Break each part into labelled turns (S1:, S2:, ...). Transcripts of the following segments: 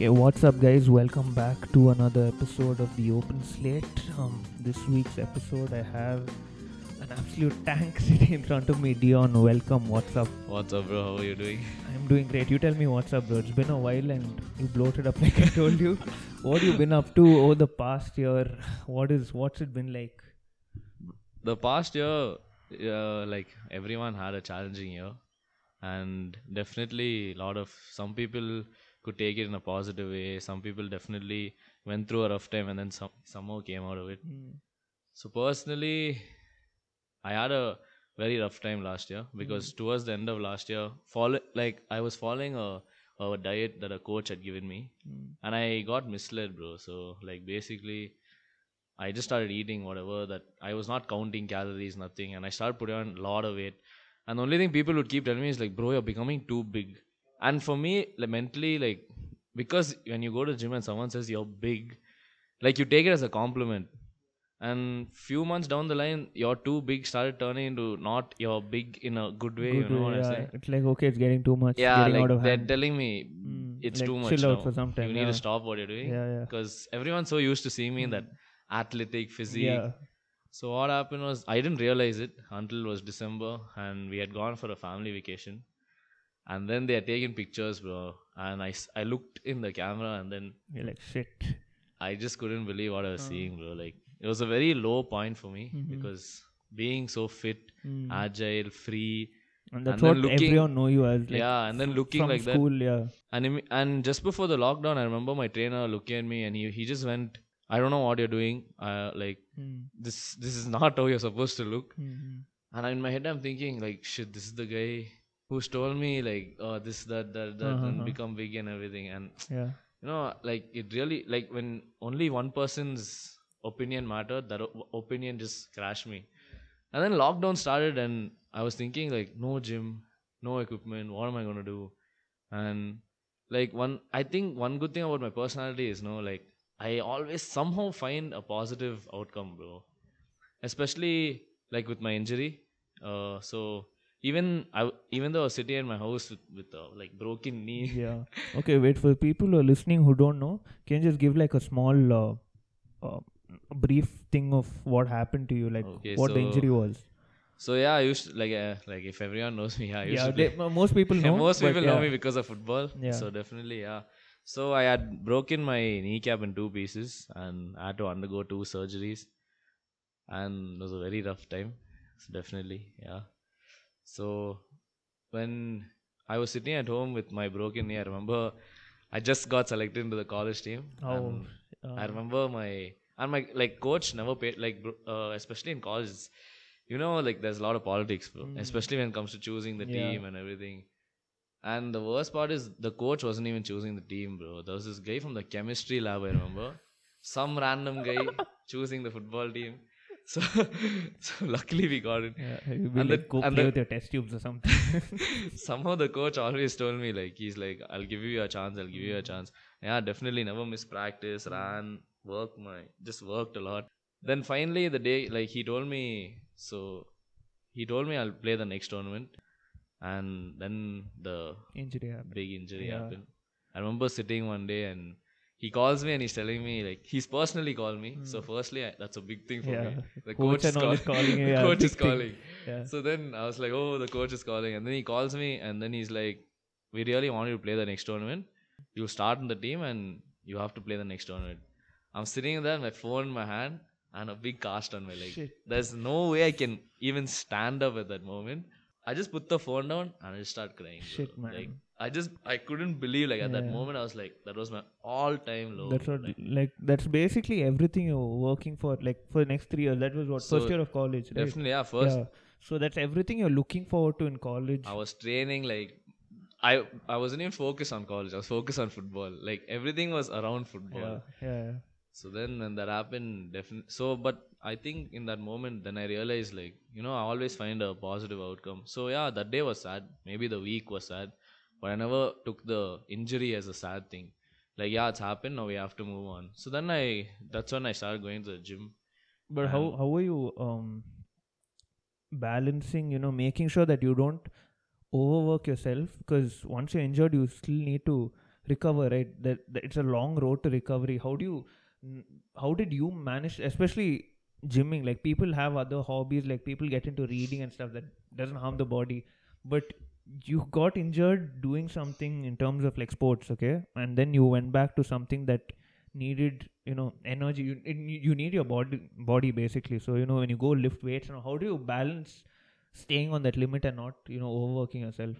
S1: Okay, what's up, guys? Welcome back to another episode of the Open Slate. Um, this week's episode, I have an absolute tank sitting in front of me. Dion, welcome. What's up?
S2: What's up, bro? How are you doing?
S1: I'm doing great. You tell me what's up, bro. It's been a while and you bloated up like I told you. what have you been up to over the past year? What is what's it been like?
S2: The past year, uh, like everyone had a challenging year, and definitely a lot of some people could take it in a positive way. Some people definitely went through a rough time and then some somehow came out of it.
S1: Mm.
S2: So personally, I had a very rough time last year because towards the end of last year, follow like I was following a a diet that a coach had given me,
S1: Mm.
S2: and I got misled, bro. So like basically, I just started eating whatever that I was not counting calories, nothing, and I started putting on a lot of weight. And the only thing people would keep telling me is like, bro, you're becoming too big. And for me, like mentally, like because when you go to gym and someone says you're big, like you take it as a compliment. And few months down the line, you're too big started turning into not your big in a good way.
S1: Good
S2: you know
S1: way,
S2: what I'm saying?
S1: It's like okay, it's getting too much.
S2: Yeah,
S1: getting
S2: like
S1: out of
S2: they're
S1: hand.
S2: telling me
S1: Mm,
S2: it's
S1: like,
S2: too much.
S1: chill out
S2: now.
S1: for some time,
S2: You need to stop what you're doing
S1: yeah, yeah.
S2: because everyone's so used to seeing me in that athletic physique.
S1: Yeah.
S2: So what happened was I didn't realize it until it was December and we had gone for a family vacation. And then they are taking pictures, bro. And i, I looked in the camera and then
S1: You're like shit.
S2: I just couldn't believe what I was
S1: Uh.
S2: seeing, bro. Like it was a very low point for me
S1: Mhm.
S2: because being so fit,
S1: Mm.
S2: agile, free,
S1: And that's
S2: then
S1: what
S2: looking-
S1: everyone know you as. Like,
S2: yeah, and then looking
S1: from
S2: like that.
S1: school, yeah.
S2: And and just before the lockdown, I remember my trainer looking at me and he he just went, "I don't know what you're doing. Uh, like
S1: Mm.
S2: this this is not how you're supposed to look."
S1: Mhm.
S2: And in my head, I'm thinking like, "Shit, this is the guy who's told me like, oh, this, that, that, that,
S1: Uh-huh.
S2: and become big and everything." And
S1: Yeah.
S2: you know, like it really like when only one person's opinion mattered, that o- opinion just crashed me. And then lockdown started, and I was thinking like, no gym, no equipment. What am I gonna do? And like one, I think one good thing about my personality is no, like I always somehow find a positive outcome, bro. Especially like with my injury. Uh, so even I, even though I was sitting in my house with, with a like broken knee.
S1: Yeah. Okay, wait for people who are listening who don't know. Can you just give like a small, uh, uh, brief thing of what happened to you, like
S2: Okay,
S1: what the injury was?
S2: So yeah, I used to, like uh, like if everyone knows me, yeah, I used
S1: Yeah,
S2: to
S1: they, most people know.
S2: Most people know
S1: yeah.
S2: me because of football.
S1: Yeah.
S2: So definitely, yeah. So I had broken my kneecap in two pieces and I had to undergo two surgeries, and it was a very rough time. So definitely, yeah. So when I was sitting at home with my broken knee, I remember I just got selected into the college team.
S1: Oh,
S2: I remember my and my like coach never paid like uh, especially in college. You know, like there's a lot of politics, bro.
S1: Mm.
S2: Especially when it comes to choosing the
S1: Yeah.
S2: team and everything. And the worst part is the coach wasn't even choosing the team, bro. There was this guy from the chemistry lab, I remember. Some random guy choosing the football team. So, so luckily we got it.
S1: Yeah,
S2: and
S1: like
S2: the-
S1: go
S2: and
S1: play
S2: the-
S1: with your test tubes or something.
S2: Somehow the coach always told me like he's like I'll give you a chance, I'll give you a chance. Yeah, definitely never miss practice, ran, worked my just worked a lot. Then finally the day like he told me so he told me I'll play the next tournament and then the
S1: Injury happened.
S2: big injury
S1: Yeah.
S2: happened. I remember sitting one day and he calls me and he's telling me like he's personally called me. So firstly I, that's a big thing for
S1: Hmm. Yeah.
S2: me. The
S1: Coach
S2: coach, is call-
S1: calling
S2: the
S1: yeah,
S2: coach is calling.
S1: Yeah.
S2: So then I was like, oh, the coach is calling. And then he calls me and then he's like, we really want you to play the next tournament. You start in the team and you have to play the next tournament. I'm sitting there, my phone in my hand and a big cast on my leg.
S1: Shit.
S2: There's no way I can even stand up at that moment. I just put the phone down and I just start crying.
S1: Shit, man.
S2: Like, I just, I couldn't believe, like, at that moment, I was like, that was my all time low.
S1: That's what
S2: Like,
S1: like that's basically everything you're working for like for the next three years. That was what
S2: So,
S1: first year of college, right?
S2: definitely, yeah, first,
S1: Yeah. So that's everything you're looking forward to in college.
S2: I was training like I I wasn't even focused on college. I was focused on football. Like everything was around football.
S1: yeah, yeah, yeah.
S2: So then when that happened, definitely. So but I think in that moment, then I realized like you know I always find a positive outcome. So yeah, that day was sad. Maybe the week was sad, but I never took the injury as a sad thing. Like yeah, it's happened. Now we have to move on. So then I that's when I started going to the gym.
S1: But how how are you um balancing? You know, making sure that you don't overwork yourself because once you're injured, you still need to recover right that, that it's a long road to recovery how do you how did you manage especially gymming like people have other hobbies like people get into reading and stuff that doesn't harm the body but you got injured doing something in terms of like sports okay and then you went back to something that needed you know energy you, it, you need your body body basically so you know when you go lift weights and how do you balance staying on that limit and not you know overworking yourself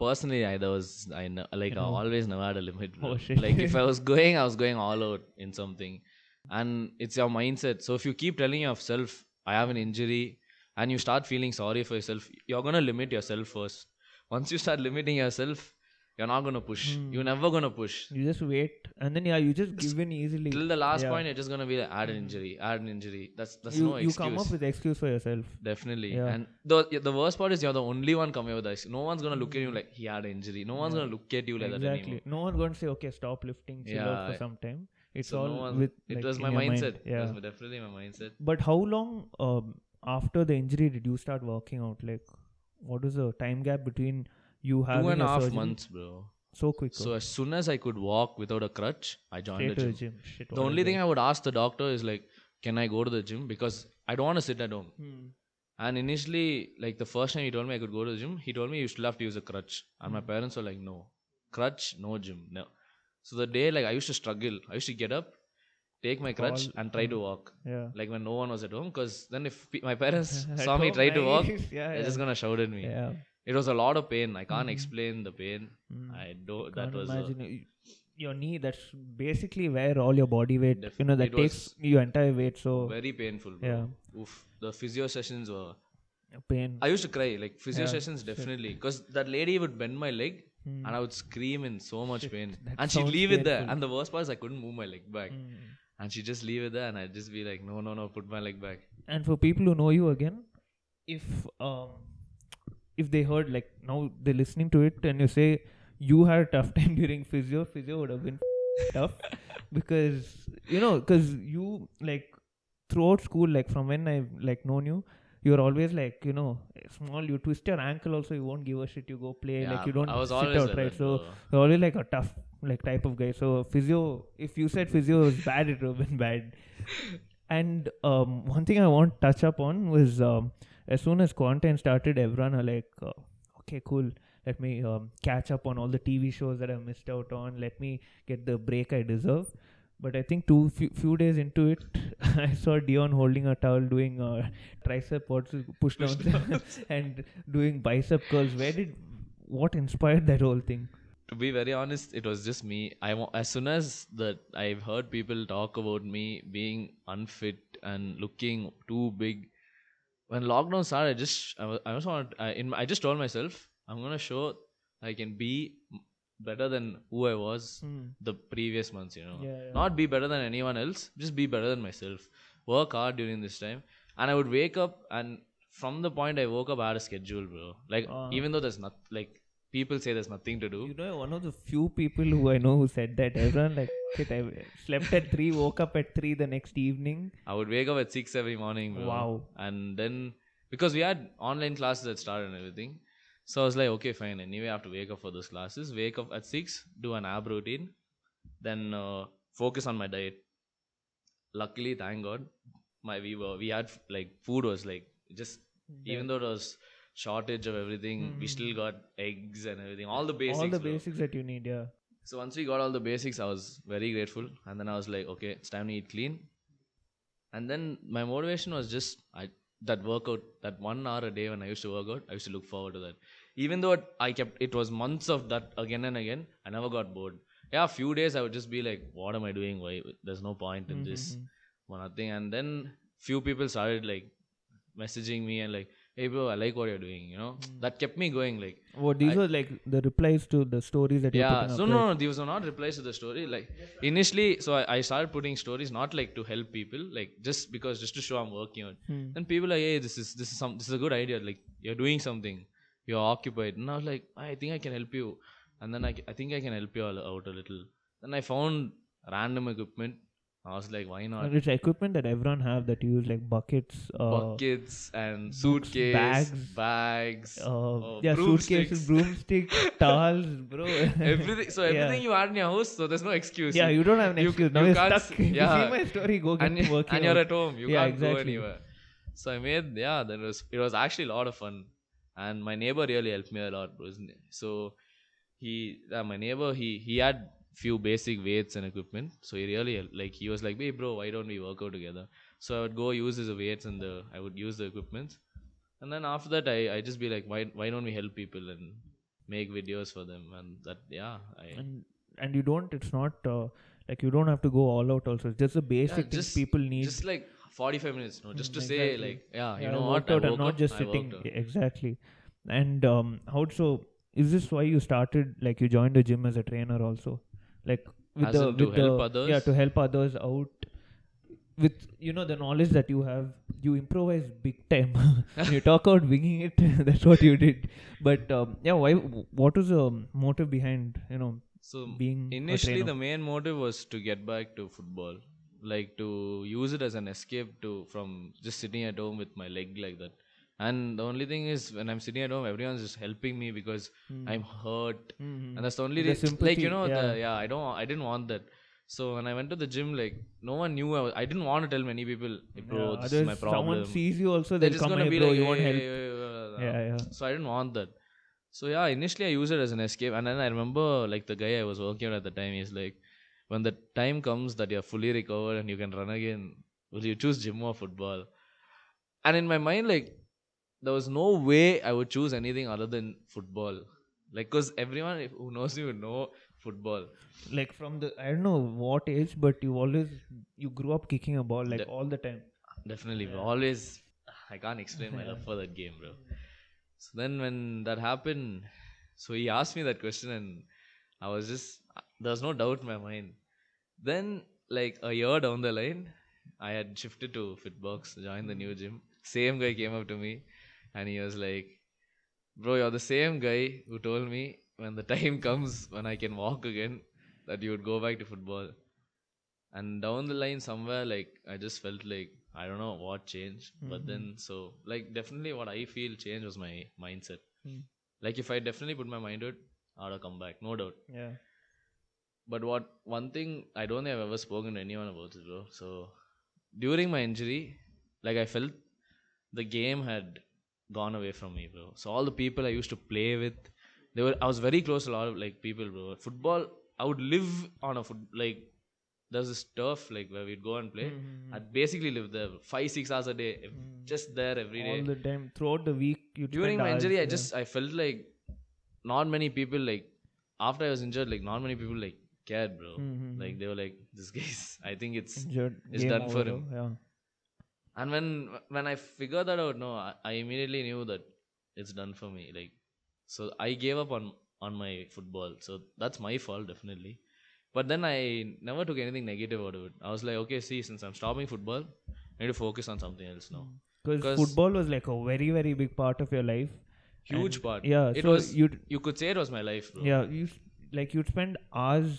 S2: Personally, I there was I know, like I
S1: know.
S2: always never had a limit.
S1: Oh.
S2: Like if I was going, I was going all out in something, and it's your mindset. So if you keep telling yourself, "I have an injury," and you start feeling sorry for yourself, you're gonna limit yourself first. Once you start limiting yourself, you're not gonna push.
S1: Hmm.
S2: You're never gonna push.
S1: you just wait and then yeah you just give in easily
S2: Till the last
S1: Yeah.
S2: point, you're just gonna be like, add an injury, add an injury. That's that's
S1: you,
S2: no
S1: you come up with excuse for yourself
S2: Definitely.
S1: Yeah.
S2: And the the worst part is you're the only one coming with this. No one's gonna look at you like he had an injury. No one's
S1: Yeah.
S2: gonna look at you like that
S1: exactly
S2: anymore.
S1: no one's going to say okay stop lifting chill out for some time it's
S2: So
S1: all
S2: no one,
S1: with
S2: it
S1: like,
S2: was my
S1: your mind.
S2: mindset.
S1: yeah
S2: It was definitely my mindset.
S1: but how long um, after the injury did you start working out like what was the time gap between you having
S2: Two and a half
S1: surgery?
S2: months, bro.
S1: so quick
S2: So as soon as I could walk without a crutch, I joined the gym.
S1: the gym Shit,
S2: The only thing I would ask the doctor is like, can I go to the gym? Because I don't want to sit at home.
S1: hmm.
S2: And initially, like the first time he told me I could go to the gym, he told me you still have to use a crutch. And
S1: Hmm.
S2: my parents were like, no, crutch, no gym, no. So the day like I used to struggle, I used to get up, take my crutch,
S1: Call-
S2: and try to walk.
S1: yeah
S2: Like when no one was at home, because then if pe- my parents saw me try to walk,
S1: yeah,
S2: they're
S1: yeah.
S2: just gonna shout at me.
S1: yeah
S2: It was a lot of pain. I can't
S1: Mhm.
S2: explain the pain.
S1: Mm.
S2: I don't. That
S1: Can't
S2: was.
S1: imagine your knee that's basically where all your body weight
S2: Def-
S1: you know that
S2: it
S1: takes your entire weight so
S2: very painful. Bro.
S1: yeah
S2: Oof. The physio sessions were.
S1: pain
S2: I used to cry. Like physio
S1: Yeah,
S2: sessions, definitely. Because that lady would bend my leg,
S1: Hmm.
S2: and I would scream in so much
S1: Shit,
S2: pain,
S1: that
S2: and she'd leave it there. And the worst part is I couldn't move my leg back,
S1: Hmm.
S2: And she'd just leave it there, and I'd just be like, no, no, no, put my leg back.
S1: and for people who know you again if um if they heard like now they're listening to it and you say you had a tough time during physio physio would have been tough. Because you know because you like throughout school like from when i've like known you you're always like you know small you twist your ankle also you won't give a shit you go play like you don't
S2: I was
S1: sit
S2: always
S1: out
S2: like
S1: right? so you're always like a tough like type of guy so physio if you said physio was bad it would have been bad and um, one thing I want to touch up on was um, as soon as quarantine started, everyone are like, uh, okay, cool. Let me um, catch up on all the TV shows that I missed out on. Let me get the break I deserve. But I think two few, few days into it, I saw Dion holding a towel, doing uh, tricep push downs, and doing bicep curls. Where did what inspired that whole thing?
S2: To be very honest, it was just me. I wa- as soon as that I've heard people talk about me being unfit and looking too big. When lockdown started, I just I, was, I just want I, in I just told myself I'm gonna show I can be better than who I was
S1: Hmm.
S2: the previous months. You know,
S1: Yeah, yeah.
S2: not be better than anyone else. Just be better than myself. Work hard during this time, and I would wake up and from the point I woke up, I had a schedule, bro. Like
S1: Ah.
S2: even though there's not like people say there's nothing to do.
S1: You know, one of the few people who I know who said that. Everyone like, "Shit, I slept at three, woke up at three the next evening.
S2: I would wake up at six every morning, bro.
S1: Wow.
S2: And then because we had online classes that started and everything, so I was like, okay, fine. Anyway, I have to wake up for those classes. Wake up at six, do an ab routine, then uh, focus on my diet. Luckily, thank God, my we were we had like food was like just even though it was shortage of everything, we
S1: Mhm.
S2: still got eggs and everything, all the basics.
S1: all the
S2: bro.
S1: basics that you need, yeah.
S2: So once we got all the basics, I was very grateful, and then I was like, okay, it's time to eat clean. And then my motivation was just I that workout, that one hour a day when I used to work out, I used to look forward to that. Even though it, I kept it was months of that again and again, I never got bored. Yeah, a few days I would just be like, what am I doing? Why there's no point in this,
S1: Mhm.
S2: one thing. And then few people started like messaging me and like, hey bro, I like what you're doing. You know,
S1: Mm.
S2: that kept me going. Like
S1: What these
S2: I-
S1: were like the replies to the stories that you're
S2: yeah so
S1: up,
S2: no,
S1: right?
S2: no these were not replies to the story like initially so I, I started putting stories not like to help people like just because just to show i'm working on
S1: Hmm.
S2: and people are like hey this is this is some this is a good idea like you're doing something you're occupied and i was like i think i can help you and then i, I think i can help you all out a little then i found random equipment I was like, why not?
S1: it's equipment that everyone have that you use like buckets, uh,
S2: Buckets and suitcase,
S1: bags,
S2: bags,
S1: uh,
S2: oh,
S1: yeah, suitcases,
S2: broomsticks.
S1: towels, bro.
S2: everything. So
S1: Yeah.
S2: everything you had in your house, so there's no excuse.
S1: Yeah, you don't have an
S2: you-
S1: excuse. Now
S2: you
S1: you're
S2: can't
S1: stuck.
S2: s-
S1: you see my story, go get
S2: and,
S1: working.
S2: and you're
S1: out.
S2: at home. You
S1: Yeah,
S2: can't go anywhere. So I made yeah. That was it was actually a lot of fun, and my neighbor really helped me a lot, bro. isn't it? So he, yeah, my neighbor, he he had few basic weights and equipment. So he really like he was like, hey bro, why don't we work out together? So I would go use his weights and the I would use the equipment, and then after that I I just be like, why why don't we help people and make videos for them and that yeah I
S1: and and you don't. It's not uh, like you don't have to go all out. Also, it's just the basic things
S2: just-
S1: people need.
S2: just like 45 minutes no just
S1: Mm,
S2: to say like yeah you
S1: Yeah,
S2: know
S1: I
S2: what I
S1: out and not
S2: up,
S1: just
S2: I
S1: sitting. Yeah, exactly and um how so is this why you started like you joined the gym as a trainer also like with
S2: As
S1: the with
S2: help
S1: the,
S2: others?
S1: yeah to help others out with you know the knowledge that you have you improvise big time. You talk out winging it that's what you did. But um, yeah why what was the motive behind you know
S2: so
S1: being
S2: initially the main motive was to get back to football. Like to use it as an escape to from just sitting at home with my leg like that and the only thing is when i'm sitting at home everyone's just helping me because i'm hurt
S1: Mhm.
S2: and that's the only
S1: The
S2: reason like you know
S1: yeah.
S2: the yeah i don't i didn't want that so when i went to the gym like no one knew i, was, I didn't want to tell many people "Hey, bro
S1: Yeah,
S2: this is my problem
S1: someone sees you also
S2: they're just
S1: come
S2: gonna
S1: hey,
S2: be
S1: bro
S2: like
S1: you want help yeah yeah
S2: so I didn't want that. So yeah, initially I used it as an escape, and then I remember like the guy I was working with at the time. He's like, when the time comes that you're fully recovered and you can run again, will you choose gym or football? And in my mind, like there was no way I would choose anything other than football. Like, cause everyone who knows you would know football.
S1: like from the I don't know what age, but you always you grew up kicking a ball like
S2: The-
S1: all the time.
S2: Definitely, bro. Always, I can't explain my love for that game, bro. So then when that happened, so he asked me that question, and I was just there was no doubt in my mind. Then, like a year down the line, I had shifted to Fitbox, joined the new gym. Same guy came up to me, and he was like, "Bro, you're the same guy who told me when the time comes when I can walk again that you would go back to football." and down the line somewhere like i just felt like i don't know what changed but then so like definitely what i feel changed was my mindset
S1: Mm.
S2: like if i definitely put my mind to it i would have come back no doubt
S1: Yeah.
S2: but what one thing i don't think i've ever spoken to anyone about it bro so during my injury like i felt the game had gone away from me bro. So all the people i used to play with they were i was very close to a lot of like people bro. Football i would live on a foot like there's this turf like where we'd go and play.
S1: Mhm.
S2: i'd basically live there five six hours a day ev- just there every day.
S1: All the time throughout the week you
S2: during my injury i just i felt like not many people like after i was injured like not many people like cared bro.
S1: Mhm.
S2: like they were like this guy's i think it's
S1: Injured,
S2: it's done for him.
S1: Yeah.
S2: And when when i figured that out no I, I immediately knew that it's done for me like so i gave up on on my football. So that's my fault definitely. But then i never took anything negative out of it. I was like okay see since i'm stopping football i need to focus on something else now.
S1: Mm.
S2: Because
S1: football was like a very very big part of your life.
S2: huge
S1: And-
S2: part.
S1: Yeah.
S2: it
S1: so
S2: was
S1: you
S2: you could say it was my life bro.
S1: Yeah you like you'd spend hours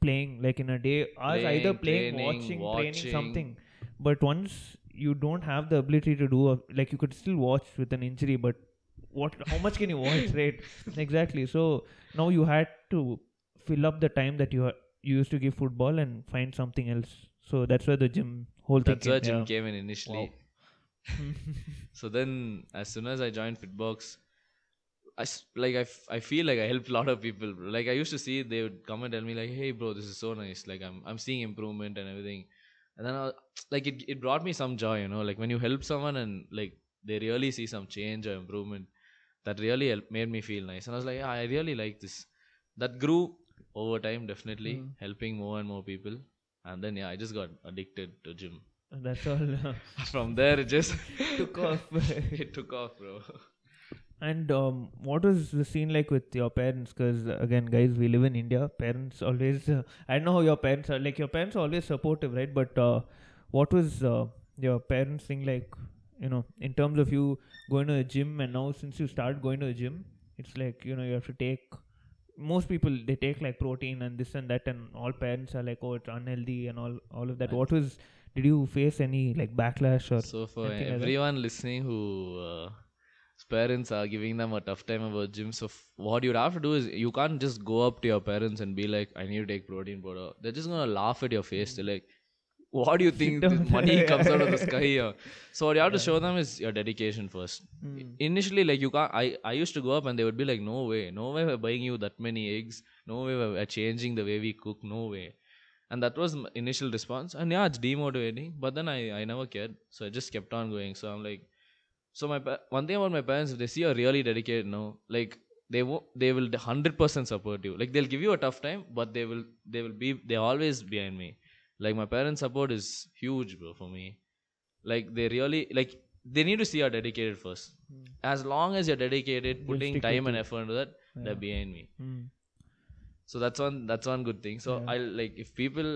S1: playing like in a day hours either
S2: Playing,
S1: playing
S2: training,
S1: watching training something but once you don't have the ability to do a, like you could still watch with an injury but what how much can you watch right exactly so now you had to fill up the time that you ha- you used to give football and find something else so that's where the gym whole thing
S2: that's where
S1: came,
S2: gym
S1: yeah.
S2: came in initially so then as soon as i joined fitbox I, like I, f- I feel like I helped a lot of people. bro. Like I used to see they would come and tell me like, "Hey, bro, this is so nice. Like I'm I'm seeing improvement and everything." And then I was, like it it brought me some joy, you know. Like when you help someone and like they really see some change or improvement, that really helped, made me feel nice. And I was like, yeah, I really like this. That grew over time, definitely
S1: Mm.
S2: helping more and more people. And then yeah, I just got addicted to gym.
S1: that's all
S2: From there, it just
S1: took off
S2: it took off, bro.
S1: And um, what was the scene like with your parents? Because again, guys, we live in India. Parents always. Uh, I know how your parents are. Like your parents are always supportive, right? But uh, what was uh, your parents thing like? You know, in terms of you going to the gym, and now since you start going to the gym, it's like you know you have to take most people they take like protein and this and that, and all parents are like, oh, it's unhealthy and all all of that. What was? Did you face any like backlash or?
S2: So for
S1: anything like
S2: everyone listening who uh, parents are giving them a tough time about gym, so f- what you'd have to do is you can't just go up to your parents and be like, "I need to take protein powder." They're just gonna laugh at your face. They're like, "What do you think this money comes out of the sky here?" So what you have to show them is your dedication first.
S1: Mm.
S2: Initially, like you can't. I I used to go up and they would be like, "No way, no way, we're buying you that many eggs. No way, we're changing the way we cook. No way." and that was my initial response and yeah it's demotivating but then i i never cared so i just kept on going so i'm like so my pa- one thing about my parents if they see you're really dedicated no like they won't they will 100% support you like they'll give you a tough time but they will they will be they're always behind me like my parents support is huge bro for me like they really like they need to see you're dedicated first
S1: Mm.
S2: as long as you're dedicated
S1: They'll
S2: putting time and effort into that they're behind me
S1: Mm.
S2: so that's one that's one good thing so
S1: Yeah.
S2: i like if people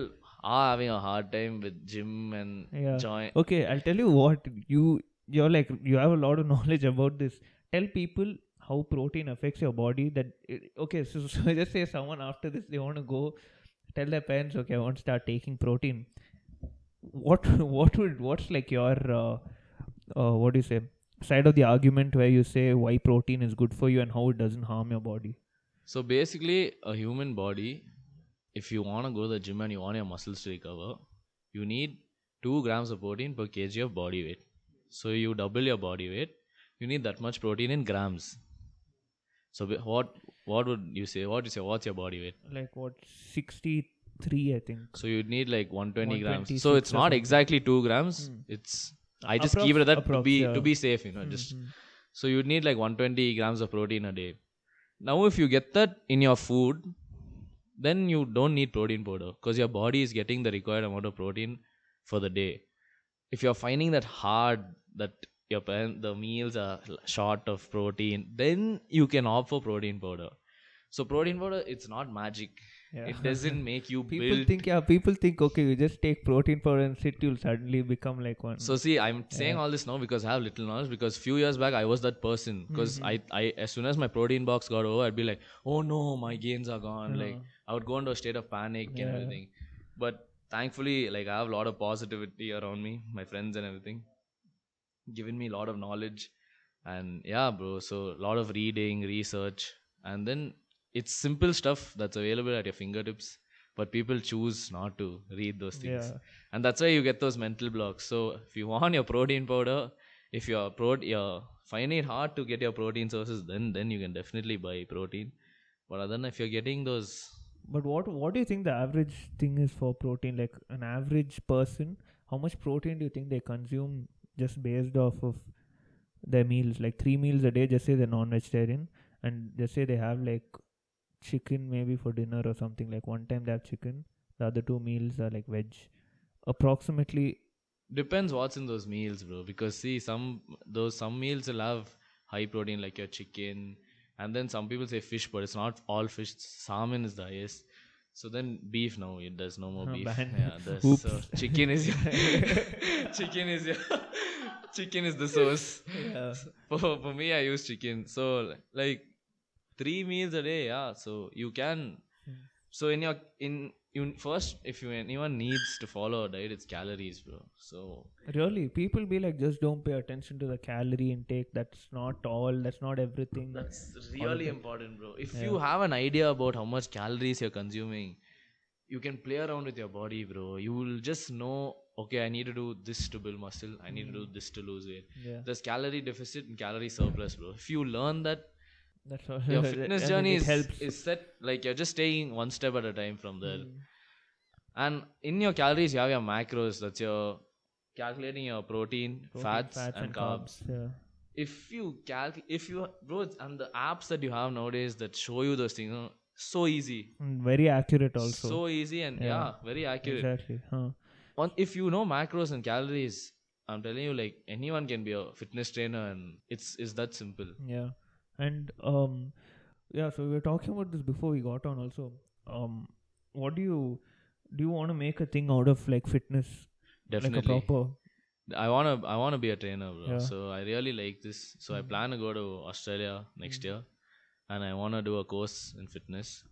S2: are having a hard time with gym and
S1: Yeah.
S2: join
S1: Okay, I'll tell you what you you're like you have a lot of knowledge about this. Tell people how protein affects your body. That it, okay, so, so just say someone after this they want to go tell their parents, okay, I want to start taking protein. What what would what's like your uh, uh, what do you say side of the argument where you say why protein is good for you and how it doesn't harm your body?
S2: so basically a human body if you want to go to the gym and you want your muscles to recover you need 2 grams of protein per kg of body weight so you double your body weight you need that much protein in grams so what what would you say what is your what's your body weight
S1: Like what sixty three I think.
S2: so you'd need like 120 grams so it's not exactly 2 grams
S1: Hmm.
S2: it's i just keep it at that to be
S1: yeah.
S2: to be safe you know just
S1: Mhm.
S2: So you'd need like 120 grams of protein a day. Now, if you get that in your food, then you don't need protein powder because your body is getting the required amount of protein for the day. If you're finding that hard that your parent, the meals are short of protein, then you can opt for protein powder. So protein powder, it's not magic.
S1: Yeah.
S2: It doesn't make you
S1: People
S2: build.
S1: think yeah. People think okay, you just take protein powder and sit, you'll suddenly become like one.
S2: So see, I'm saying all this now because I have little knowledge. Because few years back, I was that person. Because
S1: Mhm.
S2: I, I, as soon as my protein box got over, I'd be like, oh no, my gains are gone. Like I would go into a state of panic and everything. But thankfully, like I have a lot of positivity around me, my friends and everything, giving me a lot of knowledge. And yeah, bro. So a lot of reading, research, and then it's simple stuff that's available at your fingertips. But people choose not to read those things
S1: yeah.
S2: and that's why you get those mental blocks so if you want your protein powder if you're pro you're finding it hard to get your protein sources then then you can definitely buy protein but other than if you're getting those
S1: But what what do you think the average thing is for protein? Like an average person, how much protein do you think they consume just based off of their meals? Like three meals a day. Just say they're non-vegetarian, and just say they have like chicken maybe for dinner or something. Like one time they have chicken, the other two meals are like veg. Approximately,
S2: depends what's in those meals bro because see some those some meals will have high protein like your chicken and then some people say fish but it's not all fish salmon is the highest so then beef now it does no more
S1: Oh,
S2: beef yeah there's,
S1: Oops.
S2: so chicken is your chicken is your chicken is the source
S1: yeah.
S2: for, for me i use chicken so like three meals a day yeah so you can
S1: Hmm.
S2: so in your in you first if you anyone needs to follow a diet it's calories bro. So
S1: Really, people be like, just don't pay attention to the calorie intake. That's not all. That's not everything.
S2: that's really important bro. If
S1: Yeah.
S2: you have an idea about how much calories you're consuming you can play around with your body bro. You will just know okay i need to do this to build muscle. I need to do mm. this to lose weight.
S1: Yeah,
S2: there's calorie deficit and calorie surplus bro. If you learn that
S1: that's all.
S2: your fitness journey is,
S1: helps.
S2: is set like you're just taking one step at a time from there
S1: Mm.
S2: and in your calories you have your macros that's your calculating your protein,
S1: Protein,
S2: fats, and, carbs.
S1: Yeah.
S2: if you calc if you bro and the apps that you have nowadays that show you those things you know, so easy
S1: Mm, very accurate also.
S2: so easy and yeah,
S1: Yeah.
S2: very accurate
S1: exactly. Huh.
S2: One, if you know macros and calories i'm telling you like anyone can be a fitness trainer and it's it's that simple
S1: Yeah. And um, yeah. So we were talking about this before we got on. Also, um, what do you do? You want to make a thing out of like fitness,
S2: definitely
S1: like a proper?
S2: I wanna I wanna be a trainer, bro.
S1: Yeah.
S2: So I really like this. So I
S1: Mm.
S2: plan to go to Australia next
S1: Mm.
S2: year, and I want to do a course in fitness.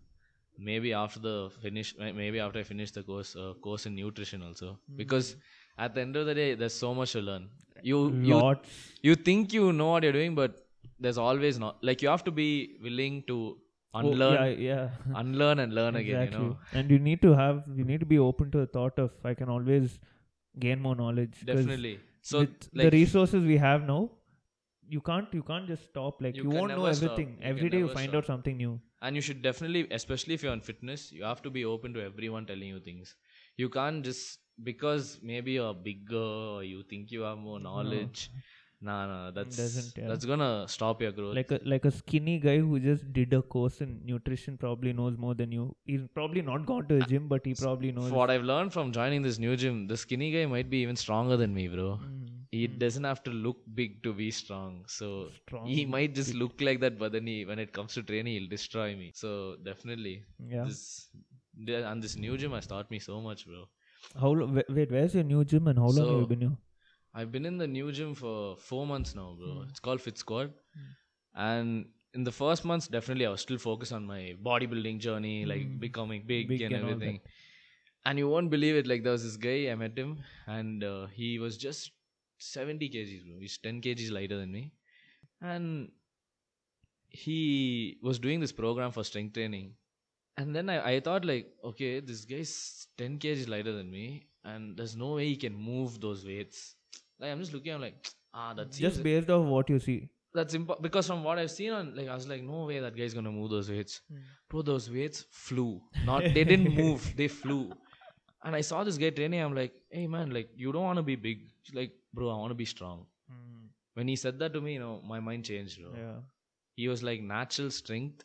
S2: Maybe after the finish, maybe after I finish the course, a course in nutrition also. Because at the end of the day, there's so much to learn. You you
S1: Lots.
S2: you think you know what you're doing, but there's always not. Like you have to be willing to
S1: Oh,
S2: unlearn,
S1: yeah, yeah.
S2: unlearn and learn again.
S1: exactly.
S2: You know,
S1: And you need to have, you need to be open to the thought of I can always gain more knowledge.
S2: definitely. So like
S1: the resources we have now, you can't, you can't just stop. Like
S2: You
S1: you, won't know
S2: never stop.
S1: everything.
S2: You
S1: day you find
S2: stop.
S1: out something new.
S2: and you should definitely especially if you're on fitness you have to be open to everyone telling you things you can't just because maybe you're bigger or you think you have more knowledge nah nah that's
S1: doesn't, yeah.
S2: that's gonna stop your growth
S1: Like a like a skinny guy who just did a course in nutrition probably knows more than you. He's probably not gone to the gym, but he probably knows.
S2: For what I've learned from joining this new gym, the skinny guy might be even stronger than me, bro.
S1: Mm,
S2: He doesn't have to look big to be strong. So
S1: Strong,
S2: he might just look like that, but then he, when it comes to training, he'll destroy me. So definitely,
S1: yeah.
S2: this and this new gym has taught me so much, bro.
S1: How lo- wait, wait, where's your new gym and how long have you been here?
S2: I've been in the new gym for four months now, bro.
S1: Hmm.
S2: It's called Fit Squad. And in the first months, definitely I was still focused on my bodybuilding journey, like
S1: Hmm.
S2: becoming big,
S1: Big
S2: and
S1: and
S2: everything. And you won't believe it, like there was this guy, I met him, and uh, he was just 70 kgs, bro. He's 10 kgs lighter than me. And he was doing this program for strength training. And then I, I thought, like, okay, this guy's 10 kgs lighter than me, and there's no way he can move those weights. Like, I'm just looking, I'm like, ah, that's
S1: Just based off what you see.
S2: that's impo- because from what I've seen on like I was like, no way that guy's gonna move those weights. Hmm. Bro, those weights flew. Not they didn't move, they flew. And I saw this guy training, I'm like, hey man, like you don't wanna be big. He's like, bro, I wanna be strong. Hmm. When he said that to me, you know, my mind changed, bro.
S1: Yeah.
S2: He was like, natural strength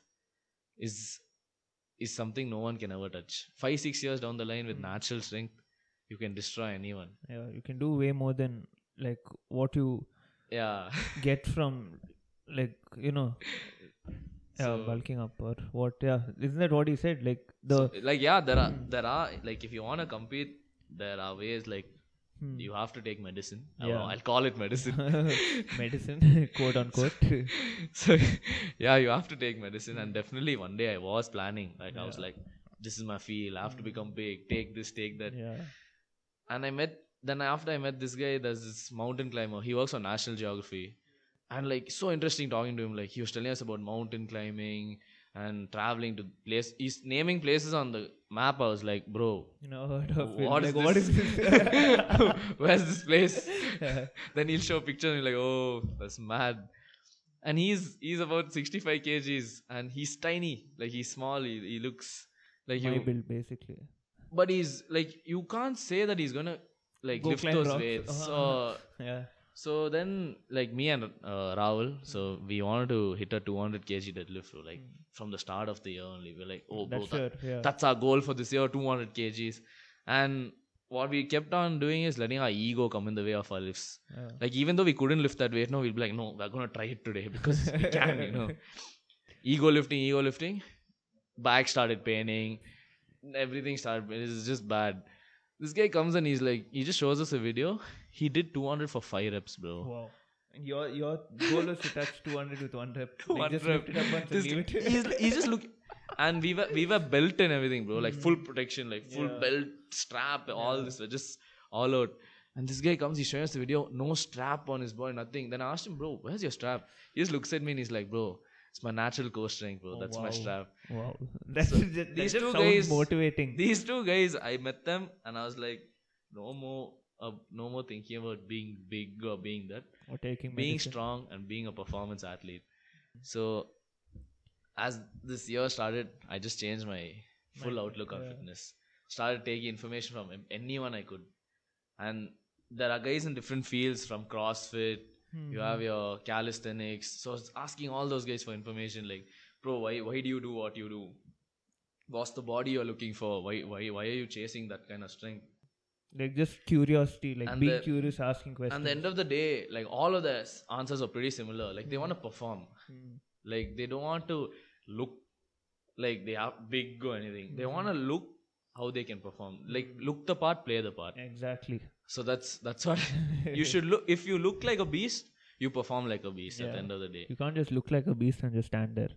S2: is is something no one can ever touch. Five, six years down the line with hmm. natural strength, you can destroy anyone.
S1: Yeah. You can do way more than like what you
S2: Yeah.
S1: get from like you know yeah
S2: So-
S1: bulking up or what yeah. Isn't that what he said? Like the
S2: So, like yeah there are there are like if you want to compete there are ways like
S1: Hmm.
S2: you have to take medicine.
S1: Yeah.
S2: will- i'll call it medicine.
S1: Medicine quote unquote.
S2: so yeah you have to take medicine. And definitely one day i was planning like i was like this is my field. I have to become big take this take that.
S1: Yeah.
S2: And i met then after i met this guy there's this mountain climber he works on national geography and like so interesting talking to him like he was telling us about mountain climbing and traveling to place he's naming places on the map i was like bro
S1: you know heard
S2: what is
S1: like, what
S2: this?
S1: is this
S2: Where's this place?
S1: Yeah.
S2: then he'll show a picture and you're like, oh, that's mad. And he's he's about 65 kgs and he's tiny. Like he's small. He, he looks like
S1: my
S2: you.
S1: build basically
S2: But he's like you can't say that he's gonna like
S1: Go
S2: lift those
S1: rocks.
S2: weights.
S1: Uh-huh.
S2: So
S1: yeah
S2: so then like me and uh, Rahul, so we wanted to hit a 200 kg deadlift. bro, Like from the start of the year only, we're like, oh, bro,
S1: that's
S2: that-
S1: sure yeah
S2: that's our goal for this year 200 kgs and what we kept on doing is letting our ego come in the way of our lifts
S1: yeah.
S2: like even though we couldn't lift that weight no we'll be like no we're gonna try it today because we can you know ego lifting ego lifting back started paining everything started it's just bad this guy comes and he's like he just shows us a video. He did 200 for 5 reps bro.
S1: Wow. And your your goal was to touch 200 with one rep. Like
S2: One
S1: just
S2: rep.
S1: lift it up once and
S2: Just- he's, he's just look and we were we were built and everything bro. Like full protection like full
S1: Yeah.
S2: belt strap all this we're just all out. And this guy comes he's showing us the video no strap on his body nothing. Then i asked him bro where's your strap? He just looks at me and he's like bro it's my natural core strength bro
S1: Oh,
S2: that's my
S1: wow.
S2: strap
S1: wow that's
S2: So,
S1: just, that
S2: these
S1: just
S2: two guys-
S1: motivating
S2: these two guys i met them and i was like no more uh, no more thinking about being big or being that
S1: or taking
S2: being
S1: medicine.
S2: strong and being a performance athlete. So as this year started, I just changed my full
S1: Mind-
S2: outlook on
S1: yeah.
S2: fitness. Started taking information from anyone I could. And there are guys in different fields from CrossFit, you have your calisthenics. So asking all those guys for information like, bro, why why do you do what you do? What's the body you're looking for? Why why why are you chasing that kind of strength?
S1: like just curiosity like
S2: And
S1: being
S2: the-
S1: curious asking questions
S2: And the end of the day, like all of the answers are pretty similar. Like they hmm. want to perform.
S1: Hmm.
S2: Like they don't want to look like they are big or anything. They hmm. want to look how they can perform. Like hmm. look the part, play the part.
S1: exactly
S2: so that's that's what you should look. If you look like a beast, you perform like a beast yeah. at the end of the day.
S1: You can't just look like a beast and just stand there.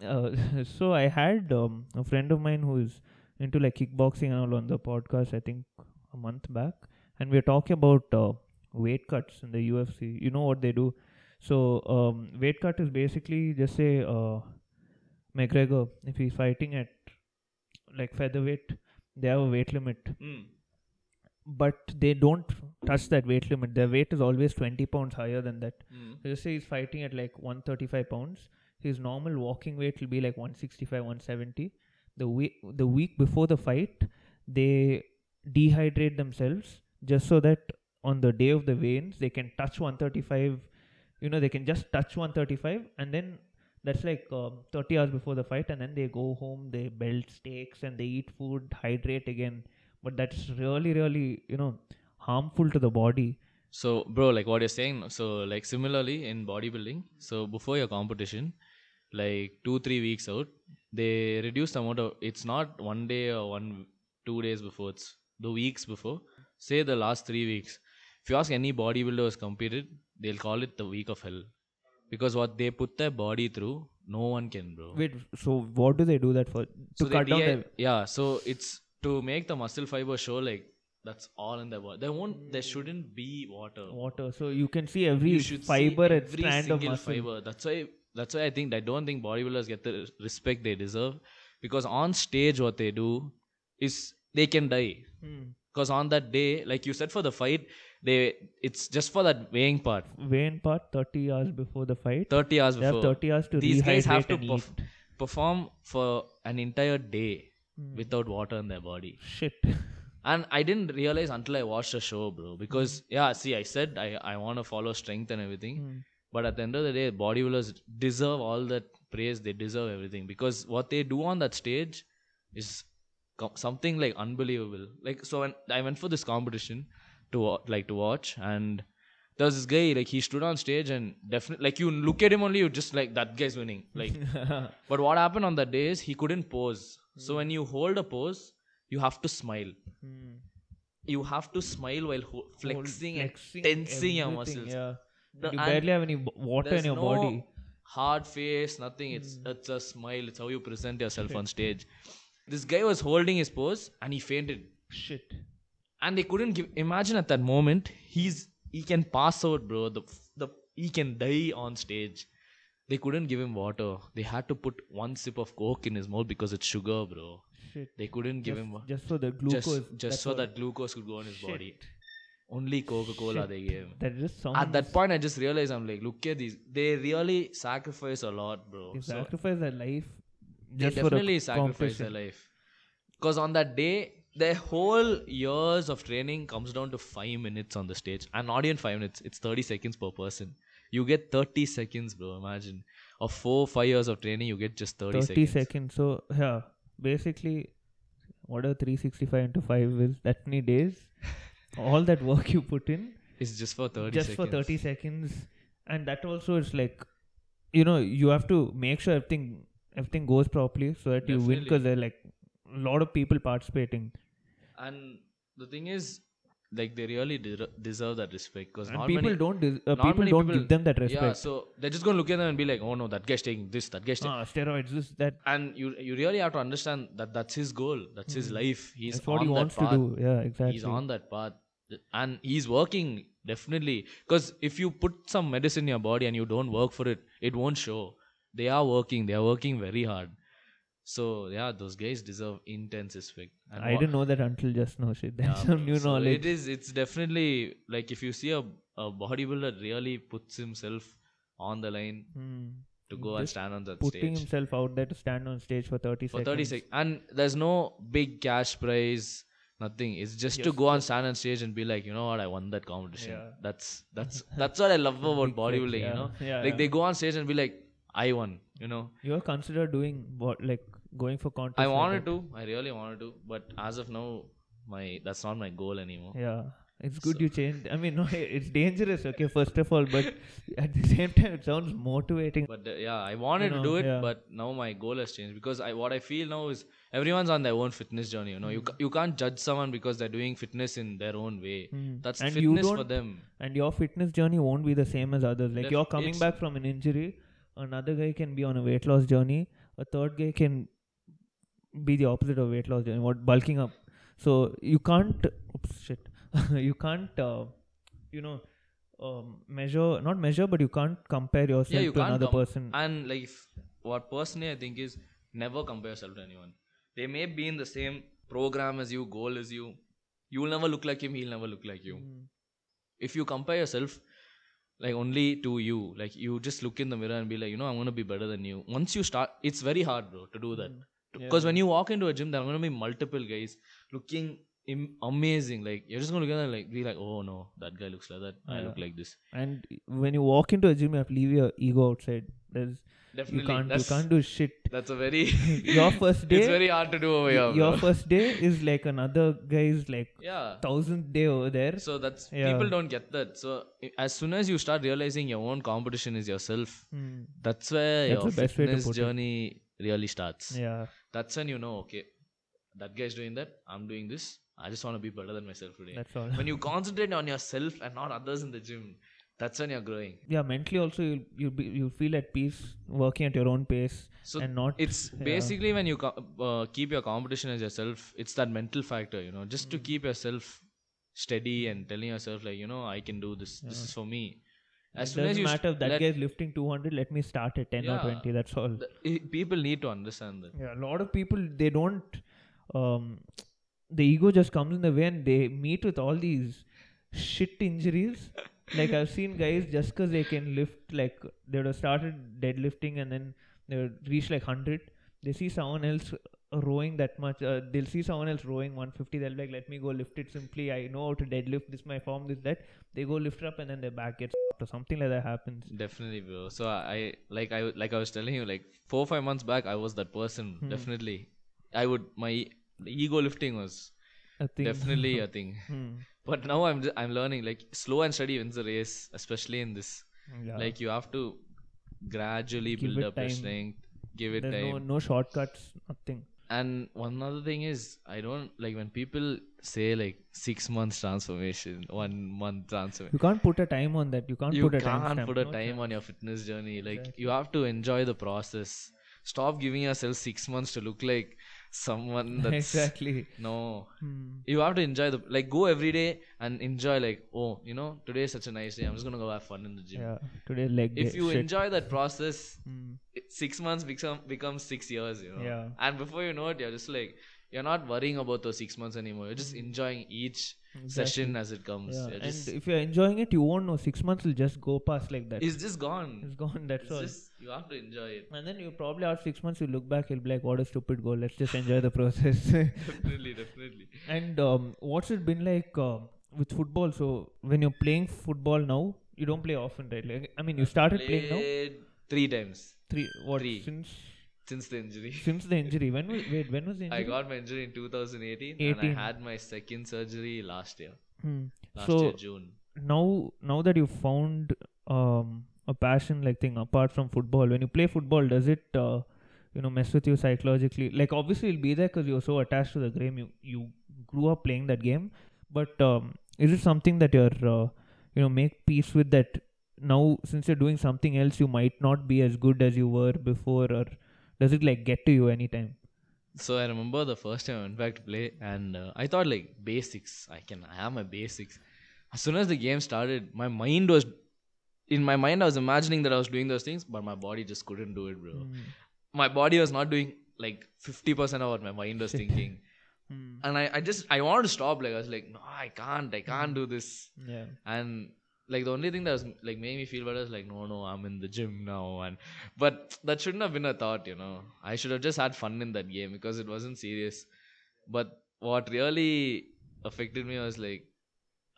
S1: Uh, so I had um, a friend of mine who is into like kickboxing and all on the podcast. I think a month back, and we are talking about uh, weight cuts in the UFC. You know what they do. So um, weight cut is basically just say uh, McGregor if he's fighting at like featherweight, they have a weight limit,
S2: Mm.
S1: but they don't touch that weight limit. Their weight is always twenty pounds higher than that.
S2: Mm.
S1: So just say he's fighting at like 135 pounds. His normal walking weight will be like 165, 170. The week the week before the fight, they dehydrate themselves just so that on the day of the weigh-ins they can touch 135. You know, they can just touch 135, and then that's like um, 30 hours before the fight, and then they go home, they build steaks, and they eat food, hydrate again. But that's really, really, you know, harmful to the body.
S2: So, bro, like what you're saying, so like similarly in bodybuilding, so before your competition, like two, three weeks out, they reduce the amount of, it's not one day or one, two days before, it's the weeks before. Say the last three weeks. If you ask any bodybuilder who's competed, they'll call it the week of hell. Because what they put their body through, no one can, bro.
S1: Wait, so what do they do that for? To
S2: so
S1: cut down
S2: dehy-
S1: the
S2: yeah so it's to make the muscle fiber show like that's all in the body there won't there shouldn't be water
S1: water. So you can see every fiber
S2: see every
S1: strand of
S2: single
S1: muscle.
S2: fiber that's why that's why i think i don't think bodybuilders get the respect they deserve because on stage what they do is they can die
S1: Hmm.
S2: because on that day like you said for the fight they it's just for that weighing part.
S1: Weigh-in part 30 hours before the fight.
S2: 30 hours
S1: They have
S2: before.
S1: 30 hours to
S2: these guys have to perf- perform for an entire day
S1: Hmm.
S2: without water in their body.
S1: Shit.
S2: and i didn't realize until i watched the show bro. Because yeah see i said i, I want to follow strength and everything.
S1: Hmm.
S2: but at the end of the day bodybuilders deserve all that praise. They deserve everything. Because what they do on that stage is co- something like unbelievable. Like so when i went for this competition to like to watch and there was this guy like he stood on stage and definitely like you look at him only you just like that guy's winning like but what happened on that day is he couldn't pose so when you hold a pose you have to smile
S1: Hmm.
S2: you have to smile while ho- flexing,
S1: flexing
S2: and tensing your muscles.
S1: Yeah.
S2: The-
S1: you barely have any water in your
S2: no
S1: body.
S2: hard face, nothing. It's
S1: Hmm.
S2: it's a smile. It's how you present yourself on stage. This guy was holding his pose and he fainted,
S1: Shit.
S2: And they couldn't give. Imagine at that moment, he's he can pass out, bro. The the he can die on stage. They couldn't give him water. They had to put one sip of coke in his mouth because it's sugar, bro.
S1: Shit.
S2: They couldn't give
S1: just,
S2: him
S1: just for the glucose.
S2: just just so that glucose could go in his body. Only Coca Cola they gave him.
S1: That just sounds.
S2: At that point, I just realized I'm like, look at these. They really sacrifice a lot, bro.
S1: They
S2: So
S1: sacrifice their life.
S2: they definitely sacrifice their life. Because on that day, their whole years of training comes down to five minutes on the stage, and not even five minutes. It's thirty seconds per person. You get thirty seconds, bro. Imagine of four five years of training, you get just thirty,
S1: 30
S2: seconds.
S1: seconds. So, yeah. Basically, what are 365 into 5 is that many days? All that work you put in
S2: It's just for thirty
S1: just
S2: seconds.
S1: for 30 seconds and that also is like you know you have to make sure everything everything goes properly so that you win because they're like a lot of people participating
S2: And the thing is, like they really de- deserve that respect because
S1: people
S2: many
S1: don't des- uh, people don't
S2: people-
S1: give them that respect.
S2: Yeah, so they're just gonna look at them and be like, "Oh no, that guy's taking this, that guy's taking."
S1: ah, steroids this that
S2: And you you really have to understand that that's his goal, that's his life. He's
S1: Hmm. that's what he
S2: that
S1: wants
S2: path.
S1: to do yeah exactly
S2: He's on that path, and he's working definitely. Because if you put some medicine in your body and you don't work for it, it won't show. They are working. They are working very hard. So yeah, those guys deserve intense respect. And
S1: I didn't know that until just now shit
S2: yeah,
S1: some
S2: bro.
S1: new
S2: So
S1: knowledge
S2: It is. It's definitely like if you see a, a bodybuilder really puts himself on the line
S1: Hmm.
S2: to go and
S1: Just
S2: stand on that
S1: putting
S2: stage
S1: himself out there to stand on stage for 30
S2: for
S1: seconds
S2: 30 seconds. And there's no big cash prize, nothing. It's just to
S1: Yes,
S2: go and stand on stage and be like, you know what, I won that competition.
S1: Yeah.
S2: That's that's that's what I love about
S1: Big flex,
S2: bodybuilding.
S1: yeah.
S2: You know,
S1: Yeah,
S2: like
S1: yeah.
S2: they go on stage and be like, I won. You know,
S1: You are considered doing what like going for contests
S2: I wanted to. I really wanted to, but as of now, my that's not my goal anymore.
S1: Yeah, it's good you changed. I mean, no, it's dangerous. Okay, first of all, but at the same time, it sounds motivating.
S2: But uh, yeah, I wanted
S1: know,
S2: to do it,
S1: yeah.
S2: but now my goal has changed because I what I feel now is everyone's on their own fitness journey. You know,
S1: Hmm.
S2: you ca- you can't judge someone because they're doing fitness in their own way.
S1: Mm.
S2: That's
S1: And
S2: fitness for them.
S1: And your fitness journey won't be the same as others. Like
S2: Def-
S1: you're coming back from an injury, another guy can be on a weight loss journey. a third guy can be the opposite of weight loss journey, what bulking up. So you can't, oops, shit, you can't, uh, you know, um, measure, not measure, but you can't compare yourself
S2: you
S1: to another
S2: com-
S1: person.
S2: And like, what personally I think is never compare yourself to anyone. They may be in the same program as you, goal as you. You'll never look like him. He'll never look like you.
S1: Mm.
S2: If you compare yourself, like only to you, like you just look in the mirror and be like, you know, I'm gonna be better than you. Once you start, it's very hard, bro, to do that.
S1: Mm.
S2: Because
S1: Yeah.
S2: when you walk into a gym, there are gonna be multiple guys looking Im- amazing. Like you're just gonna look at like be like, oh no, that guy looks like that. I look like this.
S1: And when you walk into a gym, you have to leave your ego outside. There's
S2: Definitely,
S1: you can't you can't do shit.
S2: that's a very
S1: Your first day,
S2: it's very hard to do over here.
S1: your
S2: bro.
S1: first day is like another guy's like
S2: yeah.
S1: thousandth day over there.
S2: So that's
S1: Yeah.
S2: people don't get that. So as soon as you start realizing your own competition is yourself,
S1: Hmm.
S2: that's where
S1: That's
S2: your
S1: the best way to
S2: fitness journey really starts.
S1: Yeah,
S2: That's when you know, okay, that guy's doing that, I'm doing this. I just want to be better than myself today.
S1: that's all.
S2: when you concentrate on yourself and not others in the gym, that's when you're growing.
S1: yeah, mentally also you'll you'll be you'll feel at peace working at your own pace
S2: So
S1: and not
S2: it's
S1: yeah.
S2: basically when you co- uh, keep your competition as yourself, it's that mental factor, you know, just to
S1: Mm.
S2: keep yourself steady and telling yourself like, you know, I can do this. This is for me.
S1: It
S2: soon
S1: doesn't
S2: as you
S1: matter if that
S2: let,
S1: guy's lifting 200 let me start at 10 or 20 that's all.
S2: The, people need to understand that.
S1: yeah a lot of people they don't um the ego just comes in the way and they meet with all these shit injuries. Like i've seen guys just because they can lift like they would have started deadlifting and then they would reach like 100 they see someone else rowing that much uh, they'll see someone else rowing 150 they'll be like let me go lift it simply i know how to deadlift this my form this that they go lift it up and then their back gets or something like that happens
S2: Definitely, bro. So I like I like I was telling you, like four five months back, I was that person.
S1: Hmm.
S2: Definitely, I would my ego lifting was
S1: I think
S2: definitely a thing.
S1: Hmm.
S2: But now I'm just, I'm learning like slow and steady wins the race, especially in this.
S1: Yeah.
S2: Like you have to gradually
S1: Give
S2: build up your strength, give it
S1: there's
S2: time.
S1: no no shortcuts nothing
S2: and one other thing is, I don't like when people say like six months transformation, one month transformation.
S1: You can't put a time on that. You can't
S2: you
S1: put a
S2: can't
S1: time
S2: put a
S1: No
S2: time on your fitness journey like
S1: Exactly.
S2: you have to enjoy the process stop giving yourself six months to look like someone that's
S1: exactly.
S2: no
S1: Hmm.
S2: you have to enjoy the like go every day and enjoy like oh you know today is such a nice day i'm just gonna go have fun in the gym
S1: Yeah. Today leg
S2: if you
S1: Shit.
S2: enjoy that process
S1: Hmm.
S2: six months become becomes six years you know
S1: Yeah.
S2: and before you know it you're just like you're not worrying about those six months anymore you're just enjoying each session as it comes
S1: Yeah.
S2: You're
S1: And if you're enjoying it, you won't know. Six months will just go past like that.
S2: it's just gone
S1: It's gone. That's
S2: it's
S1: all.
S2: just you have to enjoy it
S1: and then you probably after six months you look back, you'll be like, "What a stupid goal. Let's just enjoy the process."
S2: definitely definitely
S1: and um, what's it been like um with football? So when you're playing football now, you don't play often, right? Like, I mean, you started playing now.
S2: Three times
S1: Three. What
S2: three.
S1: since
S2: since the injury.
S1: since the injury? When was wait? When was the injury?
S2: I got my injury in 2018 and I had my second surgery last year.
S1: Hmm.
S2: Last
S1: So-
S2: year June.
S1: now now that you found um, a passion like thing apart from football when you play football does it uh, you know mess with you psychologically like obviously you'll be there because you're so attached to the game you you grew up playing that game but um, is it something that you're uh, you know make peace with that now since you're doing something else you might not be as good as you were before or does it like get to you anytime
S2: So I remember the first time I went back to play and uh, I thought like basics. I can I have my basics. As soon as the game started, my mind was in my mind I was imagining that I was doing those things, but my body just couldn't do it, bro.
S1: Hmm.
S2: My body was not doing like 50% of what my mind was thinking.
S1: Hmm.
S2: And I, I just I wanted to stop. Like I was like, no, I can't, I can't do this.
S1: yeah
S2: and like the only thing that was like made me feel better is like no no i'm in the gym now and but that shouldn't have been a thought you know. I should have just had fun in that game because it wasn't serious. But what really affected me was like